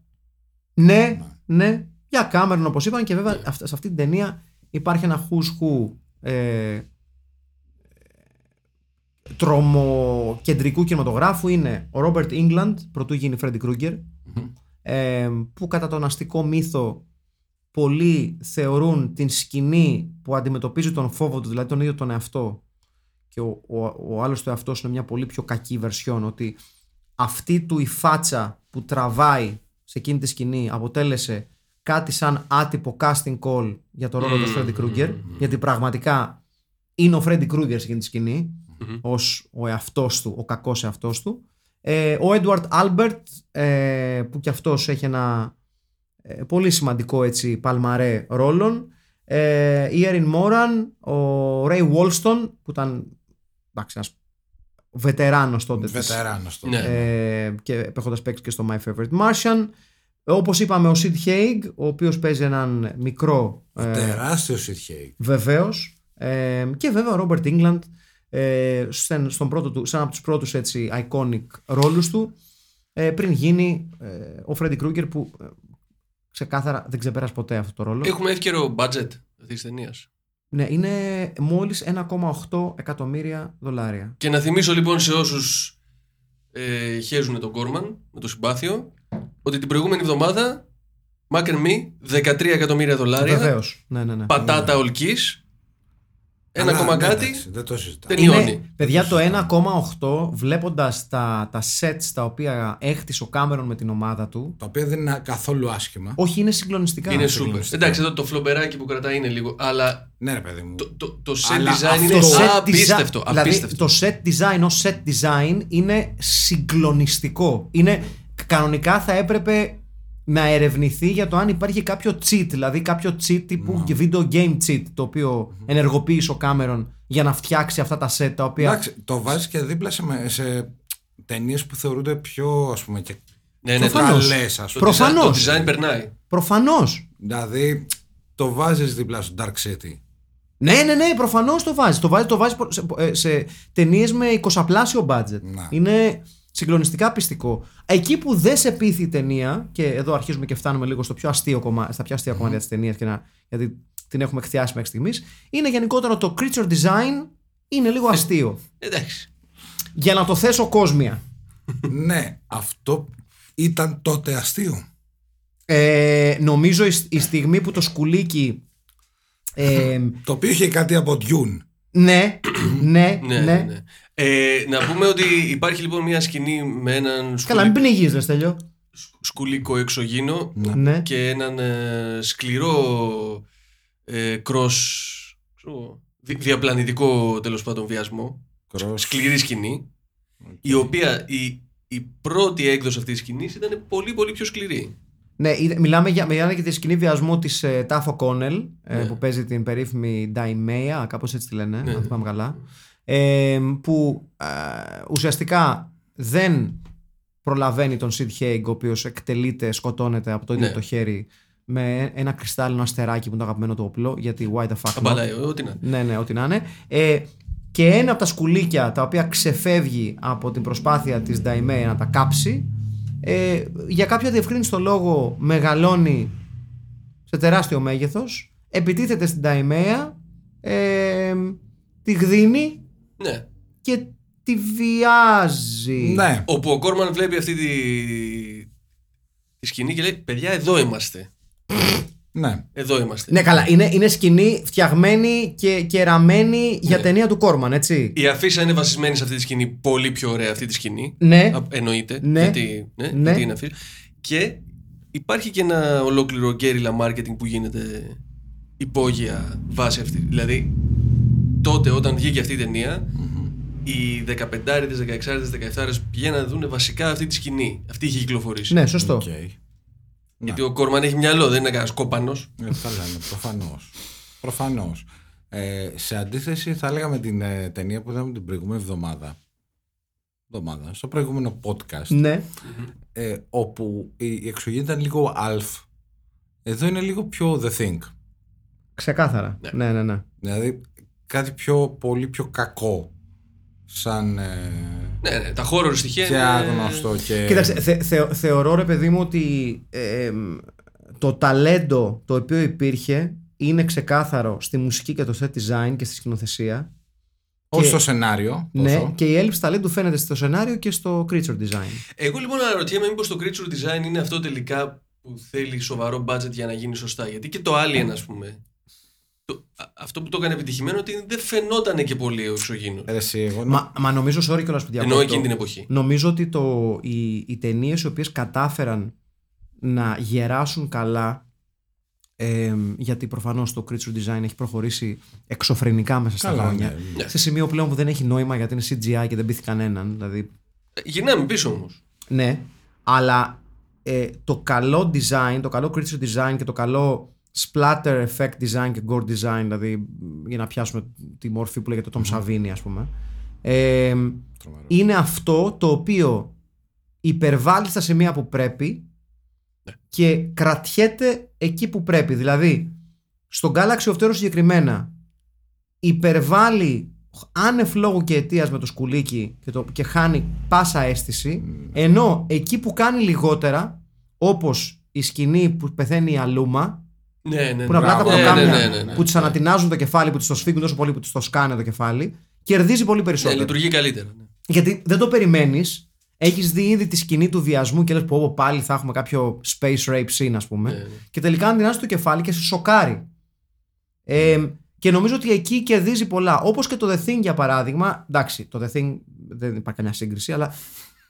Ναι, ναι. Για Κάμερον όπως είπαν και βέβαια αυ- σε αυτή την ταινία υπάρχει ένα who's who ε, τρομοκεντρικού κινηματογράφου είναι ο Ρόμπερτ Ίγκλαντ, πρωτού γίνει Φρέντι Κρούγκερ, ε, που κατά τον αστικό μύθο πολλοί θεωρούν την σκηνή που αντιμετωπίζει τον φόβο του, δηλαδή τον ίδιο τον εαυτό και ο, ο, ο άλλος του εαυτός είναι μια πολύ πιο κακή βερσιόν ότι αυτή του η φάτσα που τραβάει σε εκείνη τη σκηνή αποτέλεσε κάτι σαν άτυπο casting call για το ρόλο του Φρέντι Κρούγκερ γιατί πραγματικά είναι ο Φρέντι Κρούγκερ σε εκείνη τη σκηνη ως ο εαυτός του, ο κακός εαυτός του. Ε, ο Έντουαρτ Άλμπερτ ε, που κι αυτός έχει ένα ε, πολύ σημαντικό έτσι παλμαρέ ρόλων ε, η Έριν Μόραν ο Ρέι Βόλστον που ήταν εντάξει, ένας βετεράνος τότε της- Βετεράνος το. Ναι. ε, και έχοντας παίξει και στο My Favorite Martian. Όπως είπαμε, ο Sid Haig, ο οποίος παίζει έναν μικρό. Ε, Τεράστιος Sid Haig. Βεβαίως. Ε, και βέβαια ο Robert Englund ε, στον, στον πρώτο του, σαν από τους πρώτους έτσι iconic ρόλους του ε, πριν γίνει ε, ο Freddy Krueger που ε, ξεκάθαρα δεν ξεπέρασε ποτέ αυτό το ρόλο. Έχουμε εύκαιρο budget αυτή της ταινίας. Ναι, είναι μόλις 1,8 εκατομμύρια δολάρια. Και να θυμίσω λοιπόν σε όσους ε, χέζουν τον Κόρμαν με το συμπάθειο ότι την προηγούμενη εβδομάδα Mac and Me 13 εκατομμύρια δολάρια. Βεβαίως. Ναι, ναι, ναι. Πατάτα ολική. Ένα Αλλά, ακόμα ναι, κάτι. εντάξει, Δεν το συζητάω. Τελειώνει. Είναι, παιδιά, το 1,8 βλέποντας τα, τα sets τα οποία έχτισε ο Κάμερον με την ομάδα του, Το οποίο δεν είναι καθόλου άσχημα. όχι είναι συγκλονιστικά. Είναι συγκλονιστικά. σούπερ. Εντάξει, εδώ το φλομπεράκι που κρατάει είναι λίγο. Αλλά Ναι, ρε παιδί μου. το, το, το set Αλλά design αυτό- είναι το set απίστευτο. design, δηλαδή απίστευτο. το set design ως set design είναι συγκλονιστικό. Είναι, κανονικά θα έπρεπε να ερευνηθεί για το αν υπάρχει κάποιο cheat, δηλαδή κάποιο cheat τύπου video game cheat, το οποίο ενεργοποίησε ο Κάμερον για να φτιάξει αυτά τα set τα οποία... Εντάξει, το βάζεις και δίπλα σε, με- σε ταινίες που θεωρούνται πιο ας πούμε και ναι, ναι, Προφανώς. το, καλές ας το, πούμε. design, Προφανώς. το design περνάει. Προφανώς. Δηλαδή το βάζεις δίπλα στο Dark City. Ναι, ναι, ναι, προφανώς το βάζεις. Το βάζεις, το βάζεις σε, ε, σε ταινίες με 20 πλάσιο budget. Να. Είναι συγκλονιστικά πιστικό. Εκεί που δεν σε πείθει η ταινία, και εδώ αρχίζουμε και φτάνουμε λίγο στο πιο αστείο κομμά, στα πιο αστεία κομμάτια της ταινίας, γιατί την έχουμε χτιάσει μέχρι στιγμής, είναι γενικότερα το creature design είναι λίγο αστείο. Εντάξει. Για να το θέσω κόσμια. <laughs> ναι, αυτό ήταν τότε αστείο. Ε, νομίζω η, η στιγμή που το σκουλίκι. <laughs> Ε, Το οποίο είχε κάτι από Dune. ναι, <clears throat> ναι, Ναι, ναι. Ναι. Ε, να πούμε ότι υπάρχει λοιπόν μια σκηνή με έναν Καλά, μην σκουλί... πνιγείς ρε Στέλιο. σκουλίκο εξωγήινο Ναι. και έναν ε, σκληρό ε, cross, ξέρω, δι- διαπλανητικό τέλος πάντων βιασμό. Cross. Σκληρή σκηνή. Η οποία η, η πρώτη έκδοση αυτής της σκηνής ήταν πολύ πολύ πιο σκληρή. Ναι, είδε- μιλάμε για, μιλάμε για τη σκηνή βιασμού της ε, Τάφο Κόνελ Ναι. που παίζει την περίφημη Νταϊμέια, κάπως έτσι τη λένε, Ναι. αν θυμάμαι καλά. Ε, που ε, ουσιαστικά δεν προλαβαίνει τον Σιντ Χέιγκ, ο οποίος εκτελείται, σκοτώνεται από το ίδιο Ναι. το χέρι με ένα κρυστάλλινο αστεράκι που είναι το αγαπημένο του όπλο. Γιατί why the fuck not; Αμπαλάει, ό,τι να. Ναι, ναι, ό,τι να είναι. Ε, και ένα από τα σκουλίκια τα οποία ξεφεύγει από την προσπάθεια της Νταϊμέ να τα κάψει ε, για κάποιο διευκρίνηστο λόγο μεγαλώνει σε τεράστιο μέγεθος επιτίθεται στην Νταϊμέα ε, τη γδίνει Ναι. και τη βιάζει Ναι. Όπου ο Κόρμαν βλέπει αυτή τη, τη σκηνή και λέει: Παιδιά, εδώ είμαστε. Ναι. Εδώ είμαστε. Ναι, καλά, είναι, είναι σκηνή φτιαγμένη και, και ραμμένη για Ναι. ταινία του Κόρμαν, έτσι. Η αφίσα είναι βασισμένη σε αυτή τη σκηνή. Πολύ πιο ωραία αυτή τη σκηνή. Ναι, Α, Εννοείται. Ναι. Γιατί, ναι, Ναι. γιατί είναι αφίσα. Και υπάρχει και ένα ολόκληρο γκέριλα marketing που γίνεται υπόγεια βάση αυτή. Δηλαδή, τότε όταν βγήκε αυτή η ταινία, οι 15άριδες, 16άριδες, 17άριδες πηγαίναν να δουν βασικά αυτή τη σκηνή. Αυτή είχε κυκλοφορήσει. ναι, σωστό. Οκ. Γιατί ο Κόρμαν έχει μυαλό, δεν είναι κανένας κόπανος. Ε, καλά είναι, προφανώς. Προφανώς. Ε, σε αντίθεση θα έλεγα με την ε, ταινία που είδαμε την προηγούμενη εβδομάδα. Εβδομάδα. Στο προηγούμενο podcast. Ναι, ε, όπου η η εξωγή ήταν λίγο Alf. Εδώ είναι λίγο πιο the thing. ξεκάθαρα. Ναι, ναι, ναι. Δηλαδή κάτι πιο, πολύ πιο κακό. Σαν ε, Ναι, ναι, τα horror στοιχεία και είναι... άγνωστο και... Κοίταξε, θε- θε- θεωρώ ρε παιδί μου ότι ε, εμ, το ταλέντο το οποίο υπήρχε είναι ξεκάθαρο στη μουσική και το set design και στη σκηνοθεσία. Όχι και- στο σενάριο. Ναι, τόσο. και η έλλειψη ταλέντου φαίνεται στο σενάριο και στο creature design. Εγώ λοιπόν αναρωτιέμαι μήπως το creature design είναι αυτό τελικά που θέλει σοβαρό budget για να γίνει σωστά. Γιατί και το Alien ας πούμε, το, α- αυτό που το έκανε επιτυχημένο ότι δεν φαινόταν και πολύ ο εξωγήινος. Ε, εσύ, εγώ, Μα, μα νομίζω, sorry κιόλας που Ενώ διακόπτω, εκείνη την εποχή. νομίζω ότι το, οι, οι ταινίες οι οποίες κατάφεραν να γεράσουν καλά εμ, γιατί προφανώς το creature design έχει προχωρήσει εξωφρενικά μέσα στα Καλά, χρόνια. ναι. Ναι. Σε σημείο πλέον που δεν έχει νόημα γιατί είναι CGI και δεν πείθει κανέναν. Δηλαδή, Ε, Γυρνάμε πίσω όμως. ναι, αλλά ε, το καλό design, το καλό creature design και το καλό splatter effect design και gore design, δηλαδή για να πιάσουμε τη μόρφη που λέγεται Tom Savini, ας πούμε, ε, Τρομερό. είναι αυτό το οποίο υπερβάλλει στα σημεία που πρέπει Ναι. και κρατιέται εκεί που πρέπει. Δηλαδή, στον Galaxy of Terror συγκεκριμένα υπερβάλλει άνευ λόγου και αιτίας με το σκουλίκι και, το, και χάνει πάσα αίσθηση ενώ εκεί που κάνει λιγότερα όπως η σκηνή που πεθαίνει η Αλούμα Ναι, ναι, ναι. που είναι απλά τα Μπράβο. Ναι, προκάμια ναι, ναι, ναι, ναι. που της ανατινάζουν το κεφάλι, που της το σφίγγουν τόσο πολύ που της το σκάνε το κεφάλι κερδίζει πολύ Ναι, περισσότερο. λειτουργεί καλύτερα. ναι. Γιατί δεν το περιμένεις. Έχεις δει ήδη τη σκηνή του βιασμού και λες: Πω, πω, πάλι θα έχουμε κάποιο space rape scene, ας πούμε. Ναι, ναι. Και τελικά αντινάζει το κεφάλι και σε σοκάρει. Ε, και νομίζω ότι εκεί κερδίζει πολλά. Όπως και το The Thing για παράδειγμα. Εντάξει, το The Thing δεν υπάρχει καμιά σύγκριση, αλλά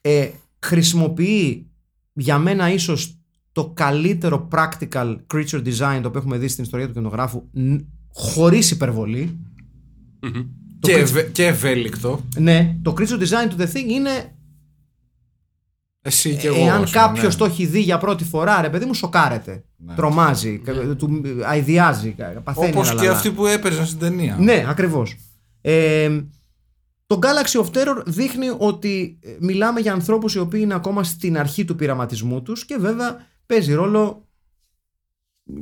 ε, χρησιμοποιεί για μένα ίσως το καλύτερο practical creature design το οποίο έχουμε δει στην ιστορία του κινηματογράφου χωρίς υπερβολή. Μμμ. Το και, creature- ευε- και ευέλικτο. Ναι, το creature design του The Thing είναι Εσύ και εγώ. Εάν όσο, κάποιος ναι. το έχει δει για πρώτη φορά, ρε παιδί μου, σοκάρεται. Ναι. Τρομάζει, του αειδιάζει, παθαίνει. Όπως ένα και λαλά. αυτοί που έπαιζαν στην ταινία. Ναι, ακριβώς. Ε, το Galaxy of Terror δείχνει ότι ε, μιλάμε για ανθρώπους οι οποίοι είναι ακόμα στην αρχή του πειραματισμού τους και βέβαια παίζει ρόλο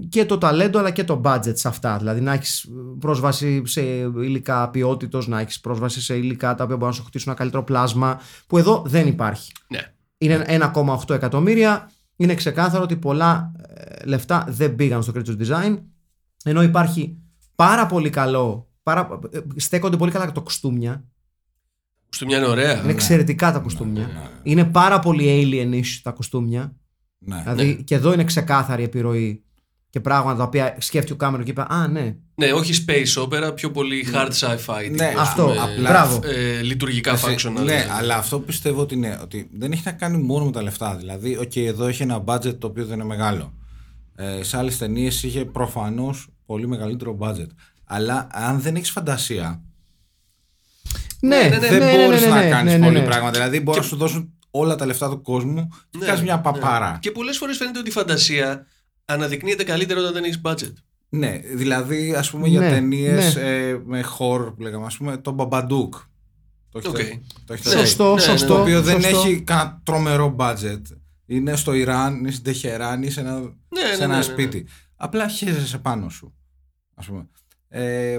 και το ταλέντο αλλά και το budget σε αυτά. Δηλαδή να έχεις πρόσβαση σε υλικά ποιότητος, να έχεις πρόσβαση σε υλικά τα οποία μπορούν να σου χτίσουν ένα καλύτερο πλάσμα που εδώ δεν υπάρχει. Ναι. Είναι 1,8 εκατομμύρια. Είναι ξεκάθαρο ότι πολλά ε, λεφτά δεν πήγαν στο creature design. Ενώ υπάρχει πάρα πολύ καλό Πάρα, ε, στέκονται πολύ καλά τα κοστούμια. Στο μια είναι ωραία. Είναι εξαιρετικά τα κοστούμια. Είναι πάρα πολύ alien-ish τα κοστούμια. Ναι. Δηλαδή και εδώ είναι ξεκάθαρη επιρροή και πράγματα τα οποία σκέφτηκε ο Κάμερον και είπε Α, ναι. Ναι, όχι space opera, πιο πολύ hard sci-fi. τύπου, Ναι, ας αυτό, πούμε, απλά- Μπράβο. ε, λειτουργικά Εσύ- functional. Ναι, αλλά αυτό πιστεύω ότι είναι ότι δεν έχει να κάνει μόνο με τα λεφτά. Δηλαδή, οκ, εδώ έχει ένα budget το οποίο δεν είναι μεγάλο. Ε, σε άλλες ταινίες είχε προφανώς πολύ μεγαλύτερο budget. Αλλά αν δεν έχεις φαντασία, Ναι, ναι, ναι, δεν ναι, μπορείς ναι, να ναι, κάνεις ναι, ναι, πολύ ναι. πράγματα. Δηλαδή, μπορεί να σου δώσουν όλα τα λεφτά του κόσμου και Ναι, κάνεις μια ναι. παπάρα. Και πολλές φορές φαίνεται ότι η φαντασία αναδεικνύεται καλύτερα όταν δεν έχεις budget. Ναι, δηλαδή, ας πούμε για Ναι, ταινίες ναι. ε, με horror που λέγαμε, ας πούμε, το Μπαμπαντούκ. Το έχετε, Οκ. το έχετε Ναι, δει; Σωστό, ναι, σωστό. το οποίο δεν σωστό. έχει κανένα τρομερό budget. Είναι στο Ιράν, είναι στην Τεχεράνη, είναι σε ένα, Ναι, σε ναι, ένα ναι, ναι, σπίτι. Απλά χέζεσαι πάνω σου. Ας πούμε. Ε,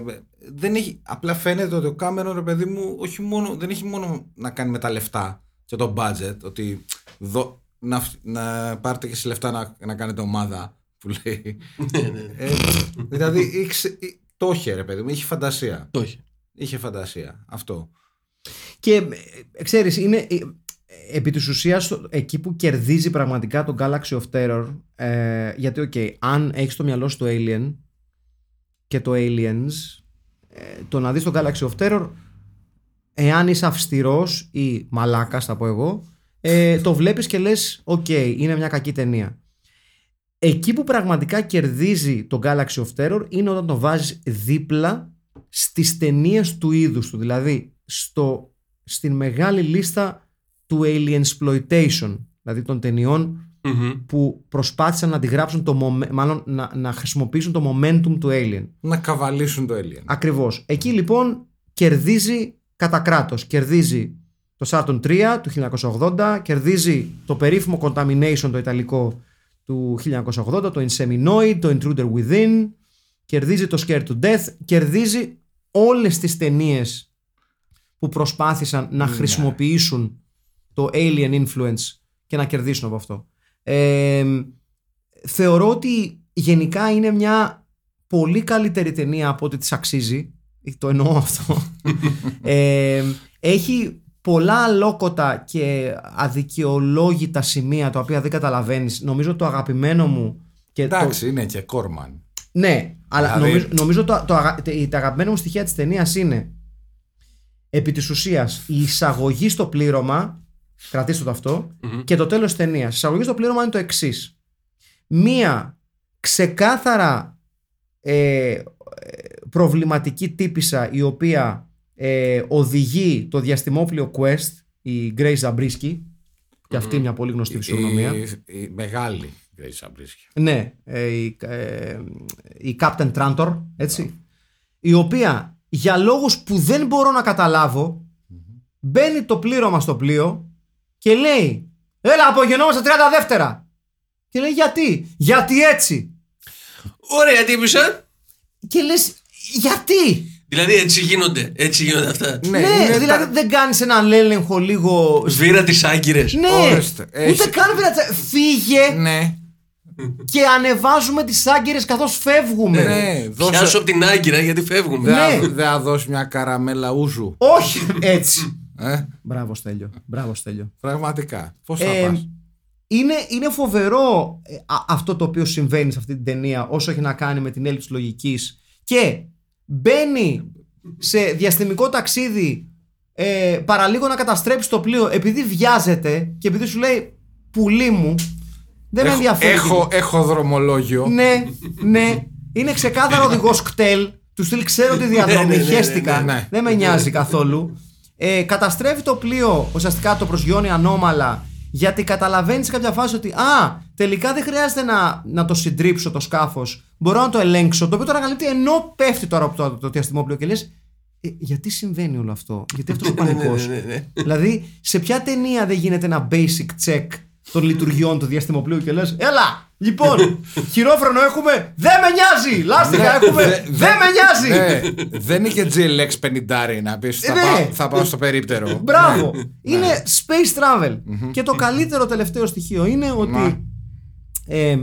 δεν έχει, απλά φαίνεται ότι ο Κάμερον, ρε παιδί μου, όχι μόνο, δεν έχει μόνο να κάνει με τα λεφτά και το budget, ότι δω, να, φ- να πάρετε και σε λεφτά να, να κάνετε ομάδα, που λέει. Ναι, ναι, ναι. Ε, δηλαδή, ήξε- ε, το είχε, ρε παιδί μου, είχε φαντασία. Το έχει. Είχε φαντασία. Αυτό. Και ε, ξέρεις, είναι ε, επί της ουσίας το- εκεί που κερδίζει πραγματικά το Galaxy of Terror ε, γιατί οκ, αν έχεις στο μυαλό σου το Alien και το Aliens ε, το να δεις το Galaxy of Terror εάν είσαι αυστηρός ή μαλάκας θα πω εγώ ε, το βλέπεις και λες οκ, είναι μια κακή ταινία εκεί που πραγματικά κερδίζει το Galaxy of Terror είναι όταν το βάζεις δίπλα στις ταινίες του είδους του δηλαδή στο, στην μεγάλη λίστα του Alien Exploitation δηλαδή των ταινιών Μμμ. που προσπάθησαν να αντιγράψουν το momen- μάλλον να, να χρησιμοποιήσουν το momentum του Alien Να καβαλήσουν το Alien. Ακριβώς. Εκεί λοιπόν κερδίζει κατά κράτος. Κερδίζει το Saturn 3 του 1980, κερδίζει το περίφημο Contamination το ιταλικό του 1980, το Inseminoid, το Intruder Within, κερδίζει το Scared to Death, κερδίζει όλες τις ταινίες που προσπάθησαν να χρησιμοποιήσουν το alien influence και να κερδίσουν από αυτό. Ε, θεωρώ ότι γενικά είναι μια πολύ καλύτερη ταινία από ό,τι της αξίζει. Το εννοώ αυτό. ε, έχει πολλά αλόκοτα και αδικαιολόγητα σημεία τα οποία δεν καταλαβαίνεις. Νομίζω το αγαπημένο μου και το, Εντάξει, είναι και Κόρμαν. ναι, αλλά Δηλαδή- νομίζω, νομίζω το, το, αγα- τε- τα αγαπημένα μου στοιχεία της ταινίας είναι επί της ουσίας η εισαγωγή στο πλήρωμα κρατήστε το αυτό και το τέλος της ταινίας. Η εισαγωγή στο πλήρωμα είναι το εξής. Μία ξεκάθαρα ε, ε, προβληματική τύπησα η οποία ε, οδηγεί το διαστημόπλιο Quest η Grace Zabriskie και αυτή μια πολύ γνωστή φυσιογνωμία. Η, η μεγάλη Grace Zabriskie. Ναι, ε, η, ε, η Captain Trantor, έτσι. Η οποία για λόγους που δεν μπορώ να καταλάβω μπαίνει το πλήρωμα στο πλοίο και λέει Έλα απογενόμαστε 30 δεύτερα. Και λέει γιατί, γιατί έτσι. Ωραία τύπησα. Και λες γιατί; Δηλαδή έτσι γίνονται. Έτσι γίνονται αυτά. Ναι, Ναι, είναι δηλαδή τα- δεν κάνεις έναν έλεγχο λίγο... Σβήρα τις άγκυρες. Ναι, Ορίστε, ούτε έχει- καν πειρατσα- Φύγε Ναι, και ανεβάζουμε τις άγκυρες καθώς φεύγουμε. ναι, δώσε. Πιάσω από την άγκυρα γιατί φεύγουμε. Δεν Ναι. θα- δεν θα δώσει μια καραμέλα ούζου. Όχι έτσι. Ε, Μπράβο Στέλιο, μπράβο Στέλιο. πραγματικά. Πώς θα Ε, πας; είναι, είναι φοβερό ε, α- αυτό το οποίο συμβαίνει σε αυτή την ταινία όσο έχει να κάνει με την έλλειψη της λογικής και μπαίνει σε διαστημικό ταξίδι ε, παραλίγο να καταστρέψει το πλοίο επειδή βιάζεται και επειδή σου λέει πουλί μου δεν με Έχω, ενδιαφέρει έχω, έχω δρομολόγιο. ναι, ναι. Είναι ξεκάθαρο οδηγός κτέλ. Του στυλ ξέρω τη διαδρομή. Ναι, ναι, ναι, χέστηκα. ναι, ναι. Δεν με νοιάζει καθόλου. Ε, καταστρέφει το πλοίο, ουσιαστικά το προσγειώνει ανώμαλα, γιατί καταλαβαίνεις σε κάποια φάση ότι Α, τελικά δεν χρειάζεται να, να το συντρίψω το σκάφος. Μπορώ να το ελέγξω. Το οποίο το ανακαλύπτει ενώ πέφτει τώρα από το, το, διαστημόπλαιο και λες. Ε, γιατί συμβαίνει όλο αυτό, Γιατί αυτός ο Ναι, ναι, πανικός. ναι, ναι, ναι. Δηλαδή, σε ποια ταινία δεν γίνεται ένα basic check των λειτουργιών του διαστημοπλοίου και λες, Έλα, λοιπόν, χειρόφρονο έχουμε, δεν με νοιάζει! Λάστιχα έχουμε, Δε- δεν με νοιάζει! Ναι, δεν είναι και GLX 50 να πεις θα, Ναι. πάω, θα πάω στο περίπτερο. Μπράβο! Είναι space travel. Και το καλύτερο τελευταίο στοιχείο είναι ότι ε,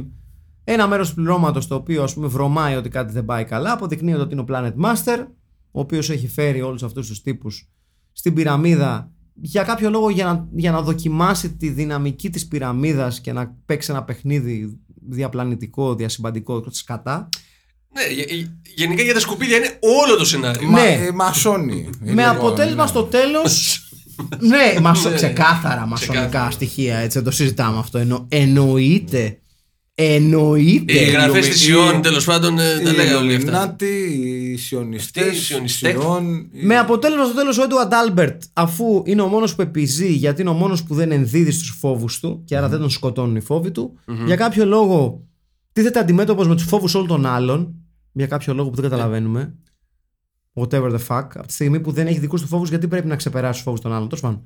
ένα μέρος του πληρώματος το οποίο ας πούμε βρωμάει ότι κάτι δεν πάει καλά αποδεικνύεται ότι είναι ο Planet Master ο οποίος έχει φέρει όλους αυτούς τους τύπους στην πυραμίδα για κάποιο λόγο για να, για να δοκιμάσει τη δυναμική της πυραμίδας και να παίξει ένα παιχνίδι διαπλανητικό, διασυμπαντικό, σκατά. Ναι, γε- γε- γενικά για τα σκουπίδια είναι όλο το σενάριο. Μα, Ναι. ε, μασόνι. με αποτέλεσμα στο τέλος <laughs> ναι, μασο, Ναι. ξεκάθαρα μασονικά Ξεκάθαρα. στοιχεία, έτσι, δεν το συζητάμε αυτό. Εννο, εννοείται. Εννοείται. Οι γραφές της Illumin- Ιόν τέλος πάντων ε, τα λέγανε όλοι αυτά. Ιλουμινάτι, οι σιωνιστές, Αυτοί οι σιωνιστές. Σιών, Με αποτέλεσμα στο τέλος ο Έντουαρντ Άλμπερτ, αφού είναι ο μόνος που επιζεί, γιατί είναι ο μόνος που δεν ενδίδει στους φόβους του και άρα δεν τον σκοτώνουν οι φόβοι του, για κάποιο λόγο τίθεται αντιμέτωπος με τους φόβους όλων των άλλων. Για κάποιο λόγο που δεν καταλαβαίνουμε. Whatever the fuck. Από τη στιγμή που δεν έχει δικούς του φόβους, γιατί πρέπει να ξεπεράσει τους φόβους των άλλων. Τέλος πάντων.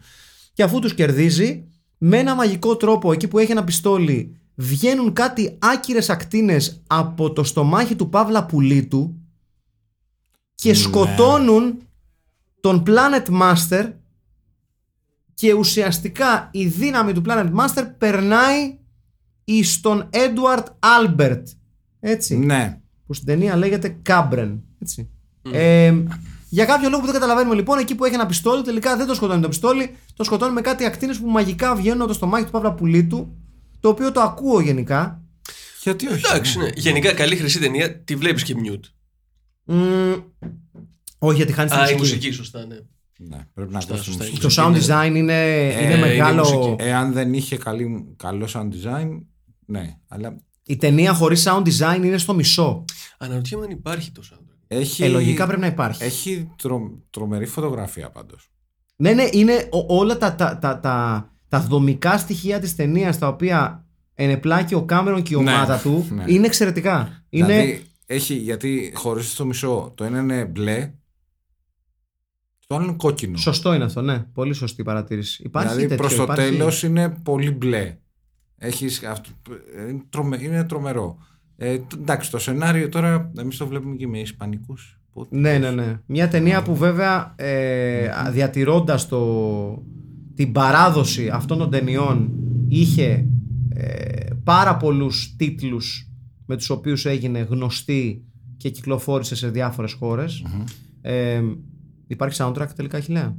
Και αφού τους κερδίζει, με ένα μαγικό τρόπο, εκεί που έχει ένα πιστόλι, βγαίνουν κάτι άκυρες ακτίνες από το στομάχι του Παύλα Πουλίτου και σκοτώνουν τον Planet Master και ουσιαστικά η δύναμη του Planet Master περνάει εις τον Edward Albert. Έτσι. Ναι. που στην ταινία λέγεται Κάμπρεν έτσι. Ε, για κάποιο λόγο που δεν καταλαβαίνουμε λοιπόν εκεί που έχει ένα πιστόλι τελικά δεν το σκοτώνει το πιστόλι το σκοτώνει με κάτι ακτίνες που μαγικά βγαίνουν από το στομάχι του Παύλα Πουλίτου το οποίο το ακούω γενικά Γιατί όχι; Εντάξει, ναι. Γενικά καλή χρυσή ταινία τη βλέπεις και mute. Μμμ, όχι γιατί χάνεις τη Α, η μουσική. μουσική, σωστά, ναι. Ναι, πρέπει να Σωστά, ακούσει σωστά. μουσική. Το sound Ναι. design είναι, είναι είναι μεγάλο. μουσική. Εάν δεν είχε καλή, καλό sound design, ναι. Αλλά Η ταινία χωρίς sound design είναι στο μισό. Αναρωτιέμαι αν υπάρχει το soundtrack. έχει, Ε, λογικά πρέπει να υπάρχει. έχει τρο, τρομερή φωτογραφία πάντως. Ναι, ναι, είναι ο- όλα τα, τα, τα, τα, τα δομικά στοιχεία της ταινίας τα οποία ενεπλάκει ο Κάμερον και η Ναι, ομάδα του ναι. είναι εξαιρετικά. Είναι... Δηλαδή, έχει, γιατί χωρίς το μισό, το ένα είναι μπλε, το άλλο είναι κόκκινο. Σωστό είναι αυτό, ναι. Πολύ σωστή παρατήρηση. Υπάρχει δηλαδή τέτοιο, προς το υπάρχει... τέλος είναι πολύ μπλε. Έχεις αυτό, είναι, τρομε- είναι τρομερό. Ε, τ- εντάξει, το σενάριο τώρα εμείς το βλέπουμε και με Ισπανικούς. Πότε- Ναι, ναι, ναι. Μια ταινία που βέβαια ε, διατηρώντας το, την παράδοση αυτών των ταινιών είχε ε, πάρα πολλούς τίτλους με τους οποίους έγινε γνωστή και κυκλοφόρησε σε διάφορες χώρες. Ε, υπάρχει soundtrack τελικά Αχιλλέα;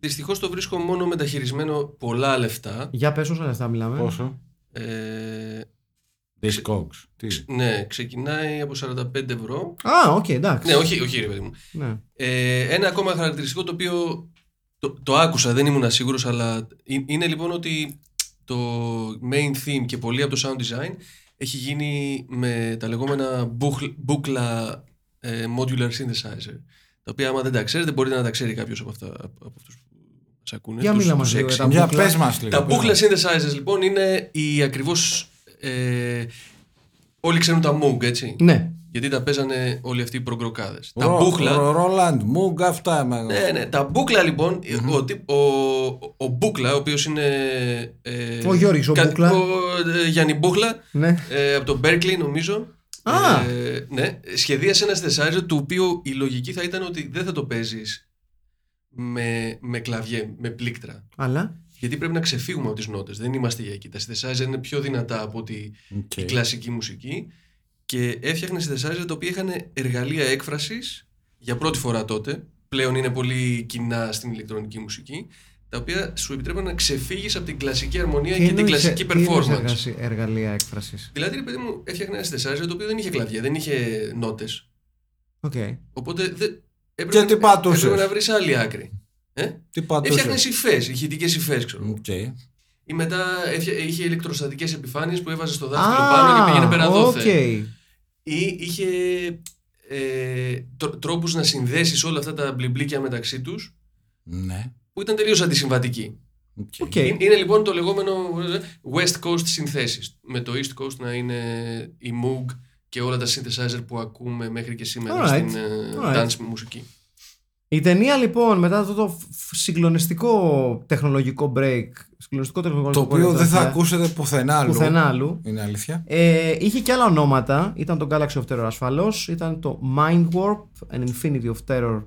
Δυστυχώς το βρίσκω μόνο μεταχειρισμένο πολλά λεφτά. Για πες όσα λεφτά μιλάμε. Πόσο; Ε, Discogs. Τι; ναι, ξεκινάει από 45 ευρώ. Α, οκ, εντάξει. Ναι, όχι, όχι ρε παιδί μου. Ναι. Ε, ένα ακόμα χαρακτηριστικό το οποίο το, το άκουσα, δεν ήμουν σίγουρος, αλλά ε- είναι λοιπόν ότι το main theme και πολύ από το sound design έχει γίνει με τα λεγόμενα μπούχλ- μπούκλα ε, modular synthesizer. Τα οποία άμα δεν τα ξέρετε μπορείτε να τα ξέρει κάποιος από, αυτά, από αυτούς που μας ακούνε. Για τους- μίλα τους μας λίγο έξι. για τα Για μπούκλα. πες μας λίγο. Τα πες μπούκλα μας. synthesizers λοιπόν είναι οι ακριβώς ε, όλοι ξέρουν τα Moog έτσι; Ναι. Γιατί τα παίζανε όλοι αυτοί οι προγκροκάδες τα Ρο- μπούκλα Ρο- Ρόλαντ, Μούγκ, αυτά. μα- ναι, ναι. Τα μπούκλα λοιπόν, ο, τύπ- ο, ο, Μπούκλα, ο οποίος είναι... Ε, Ο Γιώργης, ο Μπούκλα. Ο, ε, Γιάννη Μπούκλα, ναι. ε, από το Berkeley νομίζω. Α. Ε, ναι, σχεδίασε ένας synthesizer του οποίου η λογική θα ήταν ότι δεν θα το παίζεις με, με κλαβιέ, με πλήκτρα. Αλλά; Γιατί πρέπει να ξεφύγουμε από τις νότες. Δεν είμαστε για εκεί. Τα synthesizer είναι πιο δυνατά από ότι Οκ. η κλασική μουσική και έφτιαχνε synthesizer τα οποία είχαν εργαλεία έκφρασης για πρώτη φορά τότε. Πλέον είναι πολύ κοινά στην ηλεκτρονική μουσική. Τα οποία σου επιτρέπουν να ξεφύγεις από την κλασική αρμονία και, την εννοείς, κλασική ε, τι εννοείς performance. εργασί- εργαλεία έκφρασης; Δηλαδή, ρε παιδί μου, έφτιαχνε ένα synthesizer το οποίο δεν είχε κλαβιέ, δεν είχε νότες. Οκ. Οπότε δεν. Και τι πατούσες; Έπρεπε να βρεις άλλη άκρη. Ε; Τι πατούσε. Έφτιαχνε υφές, ηχητικές υφές, ξέρω. εγώ. Οκ. Ή μετά έφτια- είχε ηλεκτροστατικές επιφάνειες που έβαζε στο δάχτυλο πάνω και πήγαινε πέρα οκ. Δόθε. Ή είχε ε, τρ- τρόπους να συνδέσεις όλα αυτά τα μπλιμπλίκια μεταξύ τους Ναι. που ήταν τελείως αντισυμβατικοί. OK. OK. Είναι, είναι λοιπόν το λεγόμενο ε, West Coast συνθέσεις. Με το East Coast να είναι η Moog και όλα τα synthesizer που ακούμε μέχρι και σήμερα Alright. στην ε, Alright. dance μουσική. Η ταινία λοιπόν μετά αυτό το φ- συγκλονιστικό τεχνολογικό break, συγκλονιστικό τεχνολογικό Το break οποίο δεν θα τελευταία, ακούσετε πουθενά άλλου. πουθενά άλλου. Είναι αλήθεια. Ε, είχε και άλλα ονόματα. Ήταν το Galaxy of Terror ασφαλώς. Ήταν το Mind Warp, An Infinity of Terror,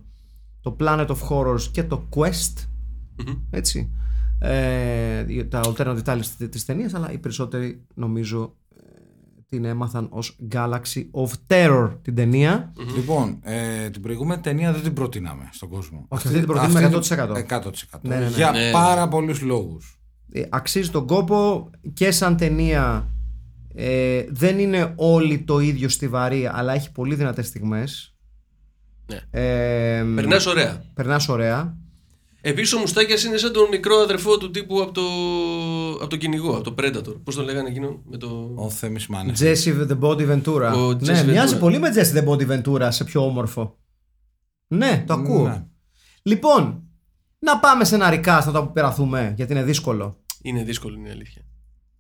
το Planet of Horrors και το Quest. Μμμ. Έτσι. Ε, τα alternate titles της- της ταινίας, αλλά οι περισσότεροι νομίζω ε, την έμαθαν ως Galaxy of Terror την ταινία. Λοιπόν, ε, την προηγούμενη ταινία δεν την προτείναμε στον κόσμο. Όχι, αυτή την προτείνουμε Αυτή 100%. 100%. Ναι, ναι, ναι. Για Ναι. πάρα πολλούς λόγους. Ε, αξίζει τον κόπο και σαν ταινία ε, δεν είναι όλη το ίδιο στιβαρή αλλά έχει πολύ δυνατές στιγμές Ναι. ε, Περνάς ωραία. περνάς ωραία Επίσης ο Μουστάκια είναι σαν τον μικρό αδερφό του τύπου από το, από το κυνηγό, από το Predator. Πώς τον λέγανε εκείνο με το. Ο Θέμης Μάνες. Jesse the Body Ventura Ο ναι, Jesse μοιάζει Ventura. πολύ με Jesse the Body Ventura σε πιο όμορφο ναι το ακούω Ναι. λοιπόν να πάμε σε ένα recast να το περαθούμε γιατί είναι δύσκολο Είναι δύσκολο, είναι η αλήθεια.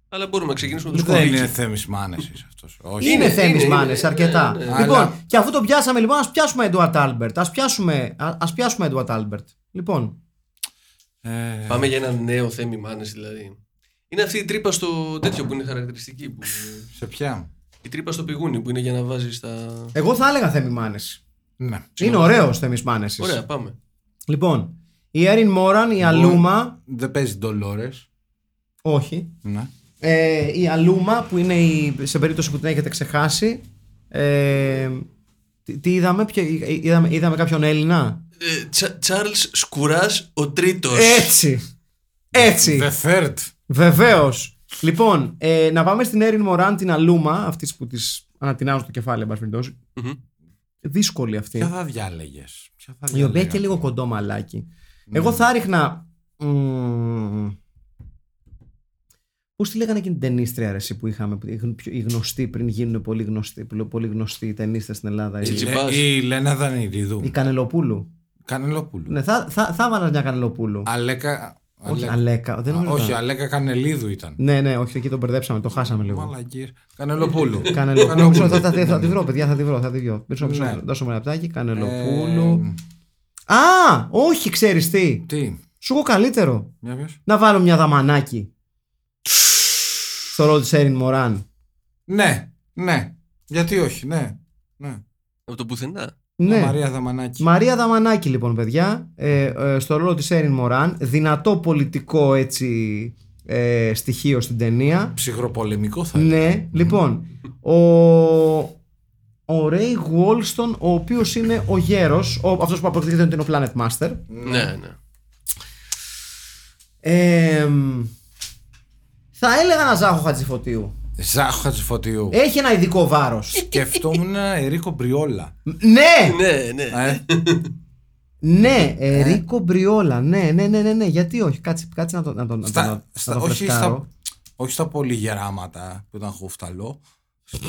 Αλλά μπορούμε να ξεκινήσουμε με το Δεν σκοβίκι. είναι Θέμης Μάνες είσαι αυτός. Όχι. Είναι, Είναι, Θέμης είναι, Μάνες είναι, αρκετά. ναι, ναι. Λοιπόν, Αλλά- και αφού το πιάσαμε, λοιπόν, ας πιάσουμε Edward Albert. Ας πιάσουμε, α- ας πιάσουμε Edward Albert. Λοιπόν, Ε, Πάμε για ένα νέο θέμη μάνε δηλαδή. Είναι αυτή η τρύπα στο τέτοιο που είναι χαρακτηριστική. Που... σε ποια; Η τρύπα στο πηγούνι που είναι για να βάζεις τα. εγώ θα έλεγα Θέμη Μάνες. Ναι. Είναι ωραίος Θέμης Μάνες. Ωραία, πάμε. Λοιπόν, η Έριν Μόραν, η Αλούμα, Δεν παίζει Ντολόρες. όχι. Ναι. Ε, η Αλούμα που είναι η, σε περίπτωση που την έχετε ξεχάσει. Ε, τι, τι είδαμε, ποιο, είδαμε, είδαμε κάποιον Έλληνα; Ε, Τσάρλς Σκουράς ο τρίτος. Έτσι. Έτσι. The Third. Βεβαίως. Λοιπόν, ε, να πάμε στην Έριν Μωράν, την Αλούμα, αυτής που της ανατινάζουν το κεφάλι, εν πάση περιπτώσει. Δύσκολη αυτή. Ποια θα διάλεγες; Ποια θα Η οποία διάλεγα; και λίγο κοντό μαλάκι. Εγώ θα ρίχνα. μ, Πώς τη λέγανε εκείνη την ταινίστρια ρε, εσύ που είχαμε, που- οι γνω- πιο- οι γνωστοί πριν γίνουν πολύ γνωστοί, που- πολύ γνωστοί ταινίστες στην Ελλάδα. Η Η, Τζι- Λε- Η Λένα Δανηρίδου. η Κανελοπούλου. Κανελοπούλου. Ναι, θα, θα, θα βάλα μια Κανελοπούλου. Αλέκα. Όχι, Αλέκα. Αλέκα. Δεν Α, νομίζω όχι, ήταν. Αλέκα Κανελίδου ήταν. Ναι, ναι, όχι, εκεί τον μπερδέψαμε, το χάσαμε λίγο. Μαλακίες. <laughs> Κανελοπούλου. Κανελοπούλου. Μισό, θα, θα, θα, θα τη βρω, παιδιά, θα τη βρω. Θα τη βρω. Μισό, μισό, Ναι. δώσω μου ένα λεπτάκι. Κανελοπούλου. Ε, Α, όχι, ξέρεις τι. Τι; Σου έχω καλύτερο. Για πες. Να βάλω μια δαμανάκι. Στο ρόλο της Έριν Μωράν. Ναι. Ναι. Γιατί όχι. Ναι. Ναι. Από το πουθενά. Ναι. Μαρία Δαμανάκη. Μαρία Δαμανάκη λοιπόν παιδιά ε, ε, στο ρόλο της Έριν Μωράν δυνατό πολιτικό έτσι ε, στοιχείο στην ταινία Ψυχροπολεμικό θα έλεγα. ναι λοιπόν ο ο Ρέι Γουόλστον ο οποίος είναι ο γέρος ο, αυτός που αποκαλύπτεται ότι είναι ο Planet Master Ναι, ναι. ε, θα έλεγα ένα Ζάχο Χατζηφωτίου Ζάχο Χατζηφωτίου. έχει ένα ειδικό βάρος Σκεφτόμουν ένα Ερίκο Μπριόλα. ναι Ναι, ναι. Ε, Ναι, Ερίκο Μπριόλα. Ναι, ναι, ναι, ναι, ναι. Γιατί όχι, κάτσε, κάτσε να το, να το, να το, στα- να το στα- το όχι, φρεσκάρω. στα, όχι στα πολύ γεράματα που ήταν χούφταλο. Στο,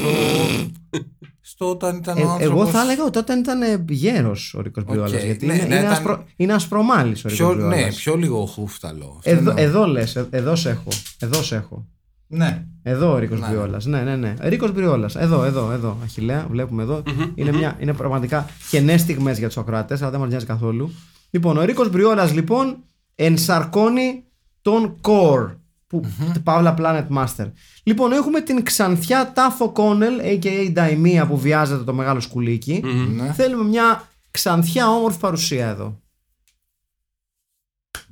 στο όταν ήταν ο Ε, άνθρωπος... εγώ θα έλεγα ότι όταν ήταν γέρος ο Ρίκος Μπριόλας. Οκ, Γιατί ναι, είναι, ναι, είναι, ήταν- ασπρο, είναι ασπρομάλη ο Ρίκος πιο, Μπριόλας. ναι, πιο λίγο χούφταλο. Αυτό Εδώ, εννοώ. εδώ λες, εδώ σε έχω. Εδώ σε έχω. Ναι. Εδώ ο Ρίκος Ναι. Μπριόλας. Ναι, ναι, ναι. Ρίκος Μπριόλας. Εδώ, εδώ, εδώ. Αχηλέα, βλέπουμε εδώ. είναι, μια, είναι πραγματικά κενές στιγμές για τους ακροατές, αλλά δεν μας νοιάζει καθόλου. Λοιπόν, ο Ρίκος Μπριόλας λοιπόν ενσαρκώνει τον Core. Που, Παύλα Planet Master. Λοιπόν, έχουμε την ξανθιά Τάφο Κόνελ, a.k.a. Daimia που βιάζεται το μεγάλο σκουλίκι. ναι. Θέλουμε μια ξανθιά όμορφη παρουσία εδώ.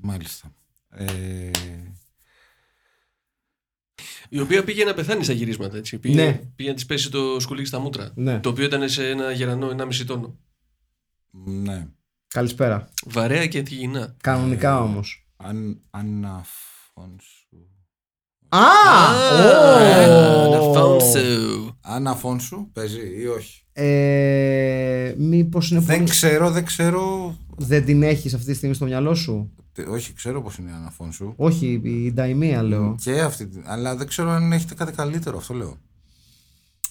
Μάλιστα. Ε, Η οποία πήγε να πεθάνει στα γυρίσματα. Έτσι. Πήγε, Ναι. πήγε να της πέσει το σκουλίκι στα μούτρα. Ναι. Το οποίο ήταν σε ένα γερανό 1,5 τόνο. ναι. Καλησπέρα. Βαρέα και ανθυγινά. Ε, Κανονικά όμως. Αν, Αναφόνσου. Α! Να ω! Αλφόνσο. Αναφόνσου παίζει ή όχι. Ε, Μήπως είναι Δεν πολύ. ξέρω, δεν ξέρω. Δεν την έχεις αυτή τη στιγμή στο μυαλό σου; Τε- Όχι, ξέρω πώς είναι η Αναφόνσου. Όχι, η Νταϊμία λέω. Και αυτή. την- Αλλά δεν ξέρω αν έχετε κάτι καλύτερο, αυτό λέω.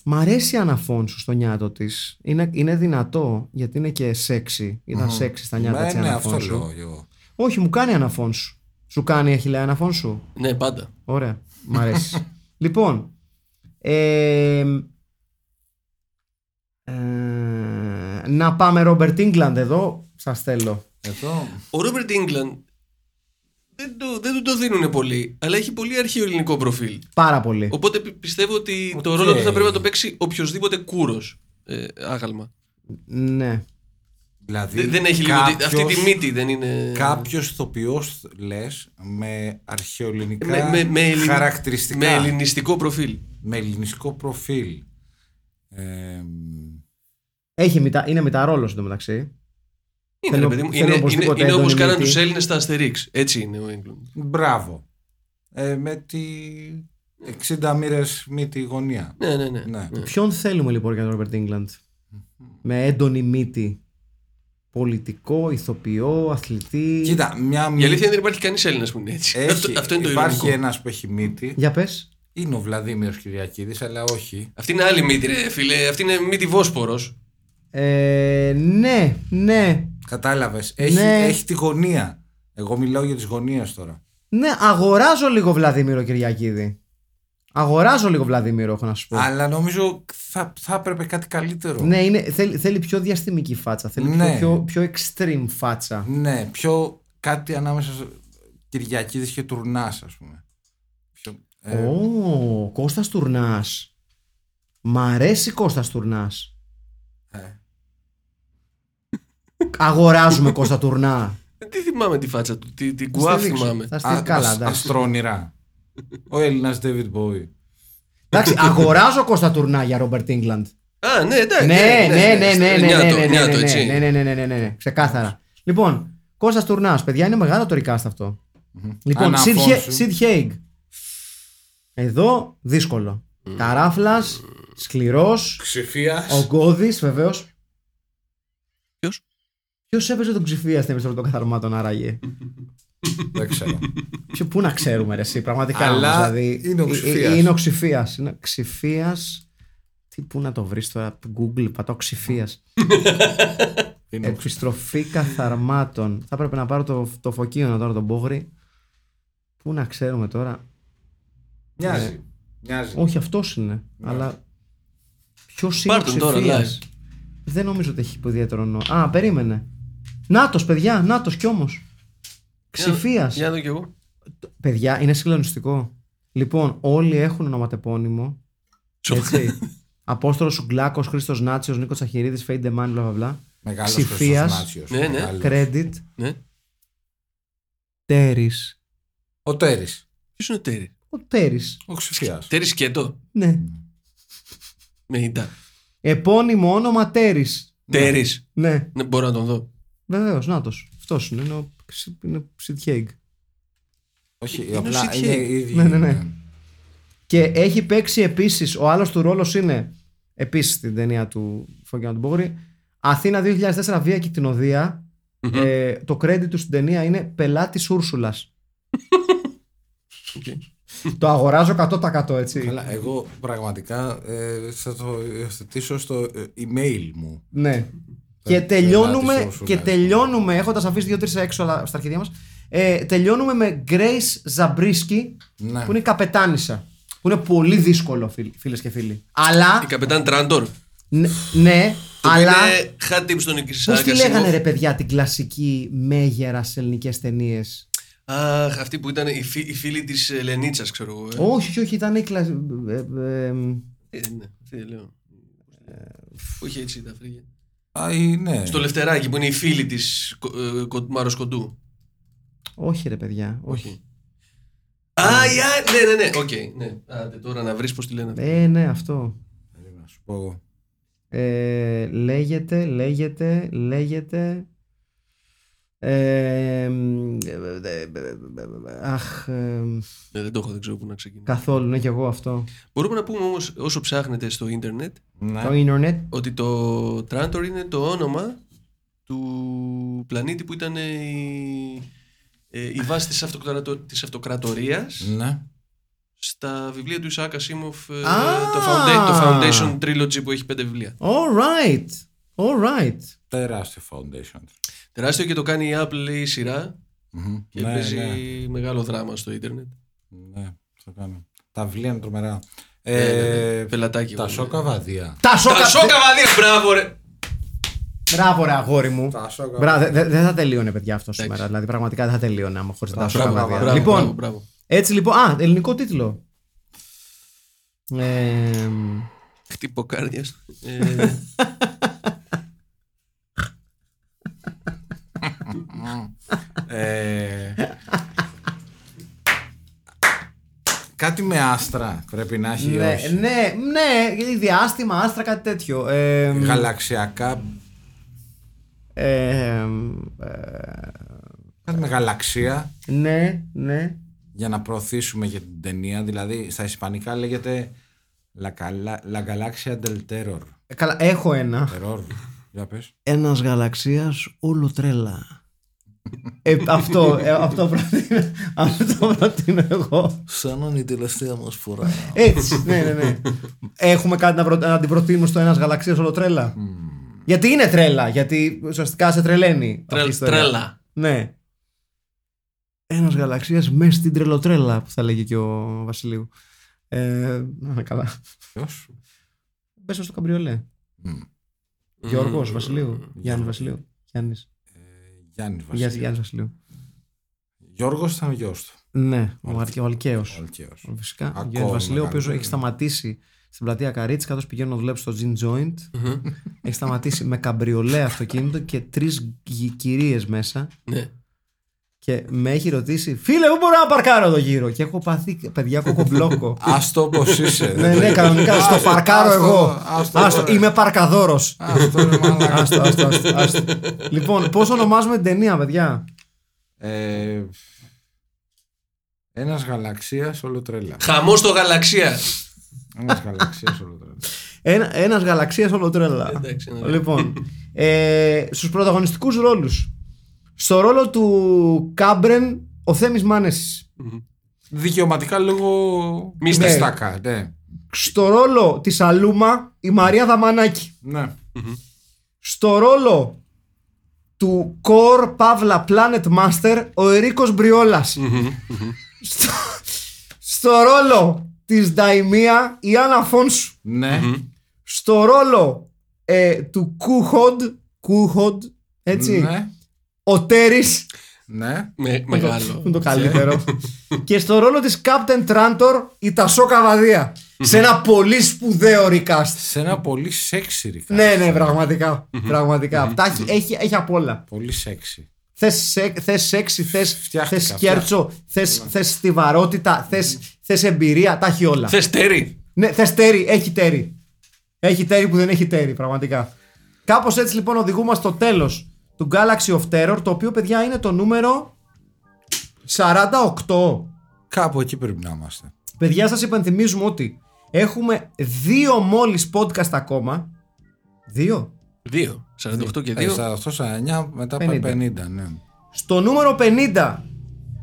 Μ' αρέσει η Άννα Φόνσου στα νιάτα της. Είναι, είναι δυνατό γιατί είναι και σεξι. Ήταν σεξι στα νιάτα Ναι, της ναι, αυτό Άννα Φόνσου. λέω εγώ. Όχι, μου κάνει Άννα Φόνσου. Σου κάνει Αχιλλέα Άννα Φόνσου. Ναι, πάντα. Ωραία. Μ' αρέσει. <laughs> λοιπόν. Ε, ε, να πάμε Robert Englund εδώ. Σας θέλω. Εδώ. Ο Robert Englund δεν, το, δεν του το δίνουν πολύ, αλλά έχει πολύ αρχαίο ελληνικό προφίλ. Πάρα πολύ. Οπότε πι- πιστεύω ότι το Οκ. ρόλο του θα πρέπει να το παίξει οποιοδήποτε κούρος. Ε, άγαλμα. Ναι. Δηλαδή, Δεν- δεν έχει λίγο. κάποιος- Αυτή τη μύτη δεν είναι. Κάποιος ηθοποιός λες με αρχαιοελληνικά με, με, με, ελλην- χαρακτηριστικά. με ελληνιστικό προφίλ. με ελληνιστικό προφίλ. Ε, Έχει μητα... Είναι μεταρόλο εντωμεταξύ. Είναι, Θέλω- ρε παιδί μου, θέλω είναι, οπωσδήποτε είναι, είναι όπως έντονη κάναν μύτη. τους Έλληνες στα Αστερίξ. Έτσι είναι ο England. μπράβο. Ε, με τη 60 μοίρες μύτη γωνία. Ναι, ναι, ναι. Ναι. ναι. Ποιον θέλουμε λοιπόν για τον Ρόμπερτ Ίγκλαντ. Με έντονη μύτη. Πολιτικό, ηθοποιό, αθλητή. Κοίτα, μια Η μύτη. αλήθεια είναι δεν υπάρχει κανείς Έλληνας που είναι έτσι. Έχει, αυτό, αυτό είναι το υπάρχει ειρωνικό. ένας που έχει μύτη. Για πες. Είναι ο Βλαδίμηρος Κυριακίδης, αλλά όχι. Αυτή είναι άλλη μύτη, ρε φίλε. Αυτή είναι μύτη Βόσπορος. Ε, ναι, ναι. Κατάλαβες. Έχει, Ναι. έχει τη γωνία. Εγώ μιλάω για τις γωνίες τώρα. Ναι, αγοράζω λίγο Βλαδίμηρο Κυριακίδη. Αγοράζω λίγο Βλαδίμηρο, έχω να σου πω. Αλλά νομίζω θα, θα έπρεπε κάτι καλύτερο. Ναι, είναι, θέλει, θέλει πιο διαστημική φάτσα. Θέλει Ναι. πιο, πιο, πιο extreme φάτσα. Ναι, πιο κάτι ανάμεσα σε Κυριακίδης και Τουρνάς, ας πούμε. Πιο, ε, Ω, Κώστας Τουρνάς. Μ' αρέσει Κώστας Τουρνάς. ε. Αγοράζουμε Κώστα Τουρνά. Ε, Τι θυμάμαι τη φάτσα του. Τι, την Θα κουάφ στη δείξω. θυμάμαι. Θα στείλει Α- καλά, ασ- εντάξει. Αστρόνυρα. Ο Έλληνας David Bowie. Εντάξει, αγοράζω Κώστα Τουρνά για Ρόμπερτ Ίγκλαντ. Α, ναι, εντάξει. Ναι, ναι, ναι, ναι, ναι, ναι, Νιάτο, ναι, νιάτο, ναι, έτσι. ναι, ναι, ναι, ναι, ναι, ναι, ναι, ξεκάθαρα. Λοιπόν, Κώστας Τουρνάς, παιδιά, είναι μεγάλο το recast αυτό. Λοιπόν, Ανά Sid Αφώνσου. He- Sid Haig. Εδώ, δύσκολο. Καράφλας, σκληρός, Ξηφίας. ο Γκώδης, βεβαίως. Ποιος; Ποιος έπαιζε τον Ξηφία στην επιστροφή των καθαρμάτων, άραγε; Δεν ξέρω. Ποιο, πού να ξέρουμε, ρε, εσύ, πραγματικά. Αλλά όμως, δηλαδή, είναι ο ε, ε, Ξηφίας. Είναι ο Ξηφίας. Είναι ο Ξηφίας. Τι, πού να το βρεις τώρα, Google, πατάω Ξηφίας. <laughs> Είναι ο- Επιστροφή καθαρμάτων. Θα έπρεπε να πάρω το, το φωκείο τώρα τον Πόγρη. Πού να ξέρουμε τώρα. Μοιάζει. Μοιάζει. Όχι, αυτός είναι. Αλλά. Ποιος είναι Πάρ' ο τον τώρα, Ξηφίας; Δεν νομίζω ότι έχει ιδιαίτερο νόημα. Α, περίμενε. Νάτος, παιδιά, Νάτος κι όμως. Ξηφία. Για να δω κι εγώ. Παιδιά, είναι συγκλονιστικό. Λοιπόν, όλοι έχουν ονοματεπώνυμο. Έτσι. Απόστολος Σουγκλάκο, Χρήστος Νάτσιος, Νίκος Τσαχυρίδη, Φέιντε Μάν, μπλα μπλα μπλα. Μεγάλος Ξηφίας. Χριστός Νάτσιος. Ναι, ναι. Μεγάλος. Credit. Ναι. Τέρις. Ο Τέρης. Ποιος είναι ο Τέρις; Ο Τέρι. Ο Ξηφίας. Τέρι σκέτο. Ναι. Με ητά. Επώνυμο όνομα Τέρι. Τέρι. Ναι, Ναι, μπορώ να τον δω. βεβαίως, νάτο. Αυτός είναι. Είναι ο Ξη- είναι Σιτχέγγ. Όχι, ο απλά Sid είναι Haig. οι ίδιοι. Ναι, ναι, ναι. Και έχει παίξει επίσης, ο άλλος του ρόλος είναι επίσης στην ταινία του Φωκιάνου του Μπόγρη. Αθήνα 2004 βία και κτηνοδία. Ε, το credit του στην ταινία είναι πελάτης Ούρσουλας. <laughs> Οκ. Το αγοράζω 100% έτσι. Καλά, εγώ πραγματικά ε, θα το υιοθετήσω στο ε, email μου. Ναι. Και Πελάτης τελειώνουμε, Ούρσουλας. και τελειώνουμε έχοντας αφήσει δύο-τρεις έξω αλλά στα αρχίδια μας. Ε, τελειώνουμε με Grace Zabriskie Ναι. που είναι η καπετάνισσα. Που είναι πολύ δύσκολο, φίλες και φίλοι. Αλλά. Η καπετάν Τράντορ. Ναι, ναι Το αλλά. είναι hat tips στον Πώς Isaac τη λέγανε Asimov. ρε παιδιά την κλασική μέγερα σε ελληνικές ταινίες; Αχ, αυτή που ήταν η, φι, η φίλη της Λενίτσας, ξέρω εγώ. ε. όχι, όχι, όχι, ήταν η κλασική. Ε, ε, ε, Ε, ναι, τι λέω. Όχι έτσι τα φρύδια. Α, ή, ναι. Στο Λευτεράκι που είναι η φίλη της Μάρως Κοντού. όχι, ρε παιδιά. Όχι. Όχι. Α, η α- ναι, ναι, ναι. Οκ, ναι. Άντε τώρα να βρεις πώς τη λένε. αυτή. Ε, ναι, αυτό. Περίμενα Να σου πω εγώ. Ε, λέγεται, λέγεται, λέγεται. Ε, μ, ε, ε, ε, αχ, ε, Ναι, δεν το έχω, δεν ξέρω πού να ξεκινήσω. καθόλου, ναι και εγώ αυτό. Μπορούμε να πούμε όμω όσο ψάχνετε στο ίντερνετ Ναι. Το ίντερνετ. ότι το Τράντορ είναι το όνομα του πλανήτη που ήταν η, ε, η βάση της, αυτοκρατο, της αυτοκρατορίας Ναι. στα βιβλία του Ισaac Asimov ε, Α! το, founda- το Foundation Trilogy που έχει πέντε βιβλία. All right. All right. Τεράστιο foundation. Τεράστιο και το κάνει η Apple λέει σειρά Μμμ. και ναι, παίζει ναι. μεγάλο δράμα στο ίντερνετ. Ναι, το κάνω. Τα βιβλία είναι τρομερά. Ε, ναι, ναι. Ε, Πελατάκι. τα εγώ, ναι. σόκα βαδία. Τα σόκα. Τα σόκα βαδία, μπράβο ρε! Μπράβο, ρε αγόρι μου. Τα σόκα Μπράβο, δε- δε- Δεν θα τελείωνε, παιδιά, αυτό σήμερα. Δηλαδή, πραγματικά δεν θα τελείωνε άμα χωρίς τα Μπράβο, σόκα μπράβο, βαδιά. Μπράβο, Λοιπόν, μπράβο, μπράβο. έτσι λοιπόν. Α, ελληνικό τίτλο. Ε, Χτυποκάρδιας. <laughs> Ε, Ε, Κάτι με άστρα πρέπει να έχει. ή Ναι, όχι; ναι, ναι, γιατί διάστημα, άστρα, κάτι τέτοιο. Ε, Γαλαξιακά. ε, ε, Κάτι με γαλαξία ναι, ναι. για να προωθήσουμε για την ταινία. Δηλαδή στα ισπανικά λέγεται La, Cala- La Galaxia del Terror. Ε, Καλά, έχω ένα. Terror. Για πες. Ένας γαλαξίας όλο τρέλα. Ε, αυτό, ε, αυτό, προτείνω, αυτό προτείνω εγώ. Σαν η τελευταία μας φορά. Έτσι, ναι, ναι, ναι. Έχουμε κάτι να, προ... να την προτείνουμε στο ένας γαλαξίας όλο τρέλα; Γιατί είναι τρέλα, γιατί ουσιαστικά σε τρελαίνει. αυτή η Τρελ- ιστορία. τρέλα. Ναι. Ένας γαλαξίας μέσα στην τρελοτρέλα που θα λέγει και ο Βασιλείου. Ε, να είναι καλά. Ποιος; Πες στο καμπριολέ. Γιώργος Βασιλείου. Γιάννη Βασιλείου. Γιάννης. Ε, Γιάννης Γεια Βασιλείου. σας, Γιάννης Βασιλείου. Γιώργος ήταν ο γιος του. Ναι, ο, Αρκε, ο Αλκαίος. Ο Αλκαίος. Φυσικά. Ο Ακόμα Γιάννη Βασιλείου, ο οποίος μεγαλύτερος. έχει σταματήσει στην πλατεία Καρίτση καθώς πηγαίνω να δουλέψω στο Gin Joint. έχει σταματήσει με καμπριολέ αυτοκίνητο και τρεις κυρίες μέσα. Ναι. Και με έχει ρωτήσει, Φίλε, πού μπορώ να παρκάρω εδώ γύρω; Και έχω πάθει, παιδιά, κοκομπλόκο. <laughs> Άστο όπως είσαι. ναι, ναι, κανονικά. Στο Άστο, παρκάρω άστο, εγώ. άστο, Άστο, μωρέ. είμαι παρκαδόρος. Άστο, ρε μαλάκα. <laughs> Άστο, άστο, άστο, άστο. λοιπόν, πώς ονομάζουμε την ταινία, παιδιά; Ε, Ένας γαλαξίας όλο τρέλα. Χαμός στο γαλαξία. Ένας γαλαξίας όλο τρέλα. Ένας ένας γαλαξίας όλο τρέλα. Εντάξει, ναι. λοιπόν, ε, στους πρωταγωνιστικούς ρόλους. Στο ρόλο του Κάμπρεν, ο Θέμης Μάνεσης. Δικαιωματικά λόγω Μίστα. μιστάκα. Ναι. Στο ρόλο της Αλούμα, η Μαρία Δαμανάκη. ναι. Στο ρόλο του Core Pavla Planet Master, ο Ερίκος Μπριόλας. στο, στο ρόλο της Νταϊμία, η Άννα Φόνσου. Ναι. Στο ρόλο ε, του Κούχοντ, Κούχοντ, έτσι, Ναι. Ο Τέρης, Με- Ναι. που είναι Μεγάλο. το καλύτερο. και στο ρόλο της Captain Trantor η Τασό Καβαδία. σε ένα πολύ σπουδαίο recast. Σε ένα πολύ σεξι ρικά. ναι, ναι, πραγματικά. πραγματικά. Τα έχει, έχει, έχει απ' όλα. Πολύ σεξι. Θες, σε, θες σεξι, θες, Φτιάχτηκα, θες σκέρτσο, θες, θες στιβαρότητα, θες, θες εμπειρία, τα έχει όλα. Θες τέρι. Ναι, θες τέρι, έχει τέρι. Έχει τέρι που δεν έχει τέρι, πραγματικά. Κάπως έτσι λοιπόν οδηγούμαστε στο τέλος του Galaxy of Terror, το οποίο παιδιά είναι το νούμερο 48. Κάπου εκεί πρέπει να είμαστε. Παιδιά σας υπενθυμίζουμε ότι έχουμε δύο μόλις podcast ακόμα. Δύο; Δύο. 48 και Ε, δύο. στα 8-9 μετά 50. πάει 50, ναι. Στο νούμερο 50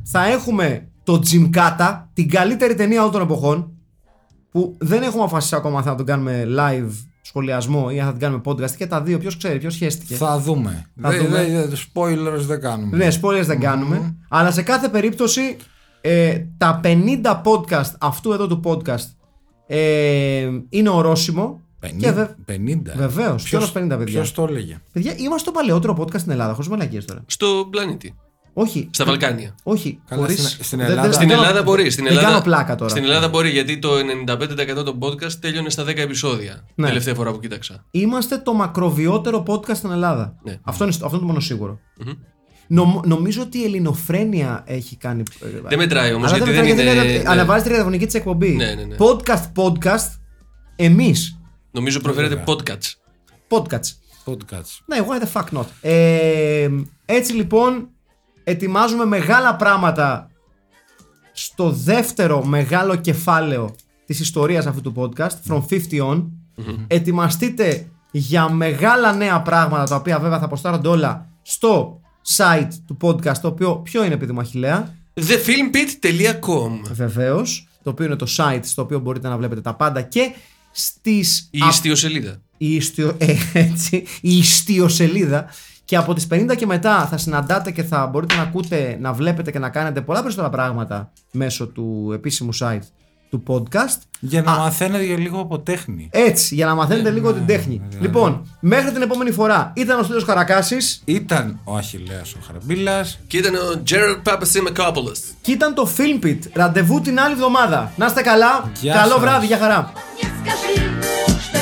θα έχουμε το Gymkata, την καλύτερη ταινία όλων των εποχών, που δεν έχουμε αποφασίσει ακόμα αν θα τον κάνουμε live σχολιασμό ή αν θα την κάνουμε podcast και τα δύο. Ποιος ξέρει, ποιος χαίστηκε. Θα δούμε. Θα Δε- δούμε. δε- δε- spoilers δεν κάνουμε. Ναι, spoilers δεν κάνουμε. Αλλά σε κάθε περίπτωση ε, τα 50 podcast αυτού εδώ του podcast ε, είναι ορόσημο. 50. Και βε... 50. Βεβαίως. Ποιο Ποιος- 50 παιδιά. Ποιος το έλεγε; Παιδιά, είμαστε το παλαιότερο podcast στην Ελλάδα, χωρίς μαλακίες τώρα. Στο πλανήτη. Όχι. Στα Βαλκάνια. Όχι. Καλά, χωρίς... στην- στην δεν- Ελλάδα- δεν- Στην δεν κάνω- Ελλάδα μπορεί. Στην δεν Ελλάδα, κάνω πλάκα τώρα. Στην Ελλάδα μπορεί γιατί το 95% των podcast τέλειωνε στα 10 επεισόδια. Ναι. Τελευταία φορά που κοίταξα. Είμαστε το μακροβιότερο podcast στην Ελλάδα. Ναι. Αυτό, είναι, αυτό είναι το μόνο σίγουρο. Νομ- νομίζω ότι η ελληνοφρένεια έχει κάνει. ε, Δεν μετράει όμως Αλλά γιατί δεν δεν μετράει, είναι. γιατί είναι- ναι. Ανεβάζει τη ραδιοφωνική της εκπομπή. Ναι, ναι, ναι. Podcast, podcast, εμείς. Νομίζω προφέρεται podcast. Podcast. Podcast. Ναι, why the fuck not. Ε, έτσι λοιπόν, ετοιμάζουμε μεγάλα πράγματα στο δεύτερο μεγάλο κεφάλαιο της ιστορίας αυτού του podcast, From 50 On. Ετοιμαστείτε για μεγάλα νέα πράγματα, τα οποία βέβαια θα αποστάρονται όλα στο site του podcast, το οποίο ποιο είναι παιδί μου Αχιλέα, thefilmpit.com Βεβαίως, το οποίο είναι το site στο οποίο μπορείτε να βλέπετε τα πάντα και στις Η ιστιοσελίδα. η, ιστιο, ε, <laughs> έτσι, η ιστιοσελίδα και από τις 50 και μετά θα συναντάτε και θα μπορείτε να ακούτε, να βλέπετε και να κάνετε πολλά περισσότερα πράγματα μέσω του επίσημου site του podcast. Για να μαθαίνετε για λίγο από τέχνη. Έτσι, για να μαθαίνετε λίγο την τέχνη. Λοιπόν, μέχρι την επόμενη φορά ήταν ο Στέλιος Καρακάσης Ήταν ο Αχιλέας ο Χαραμπίλας. Και ήταν ο Gerald Papasimacopoulos. και ήταν το Filmpit. Ραντεβού την άλλη εβδομάδα. Να είστε καλά. Γεια Καλό σας. βράδυ, για χαρά. Nie skaż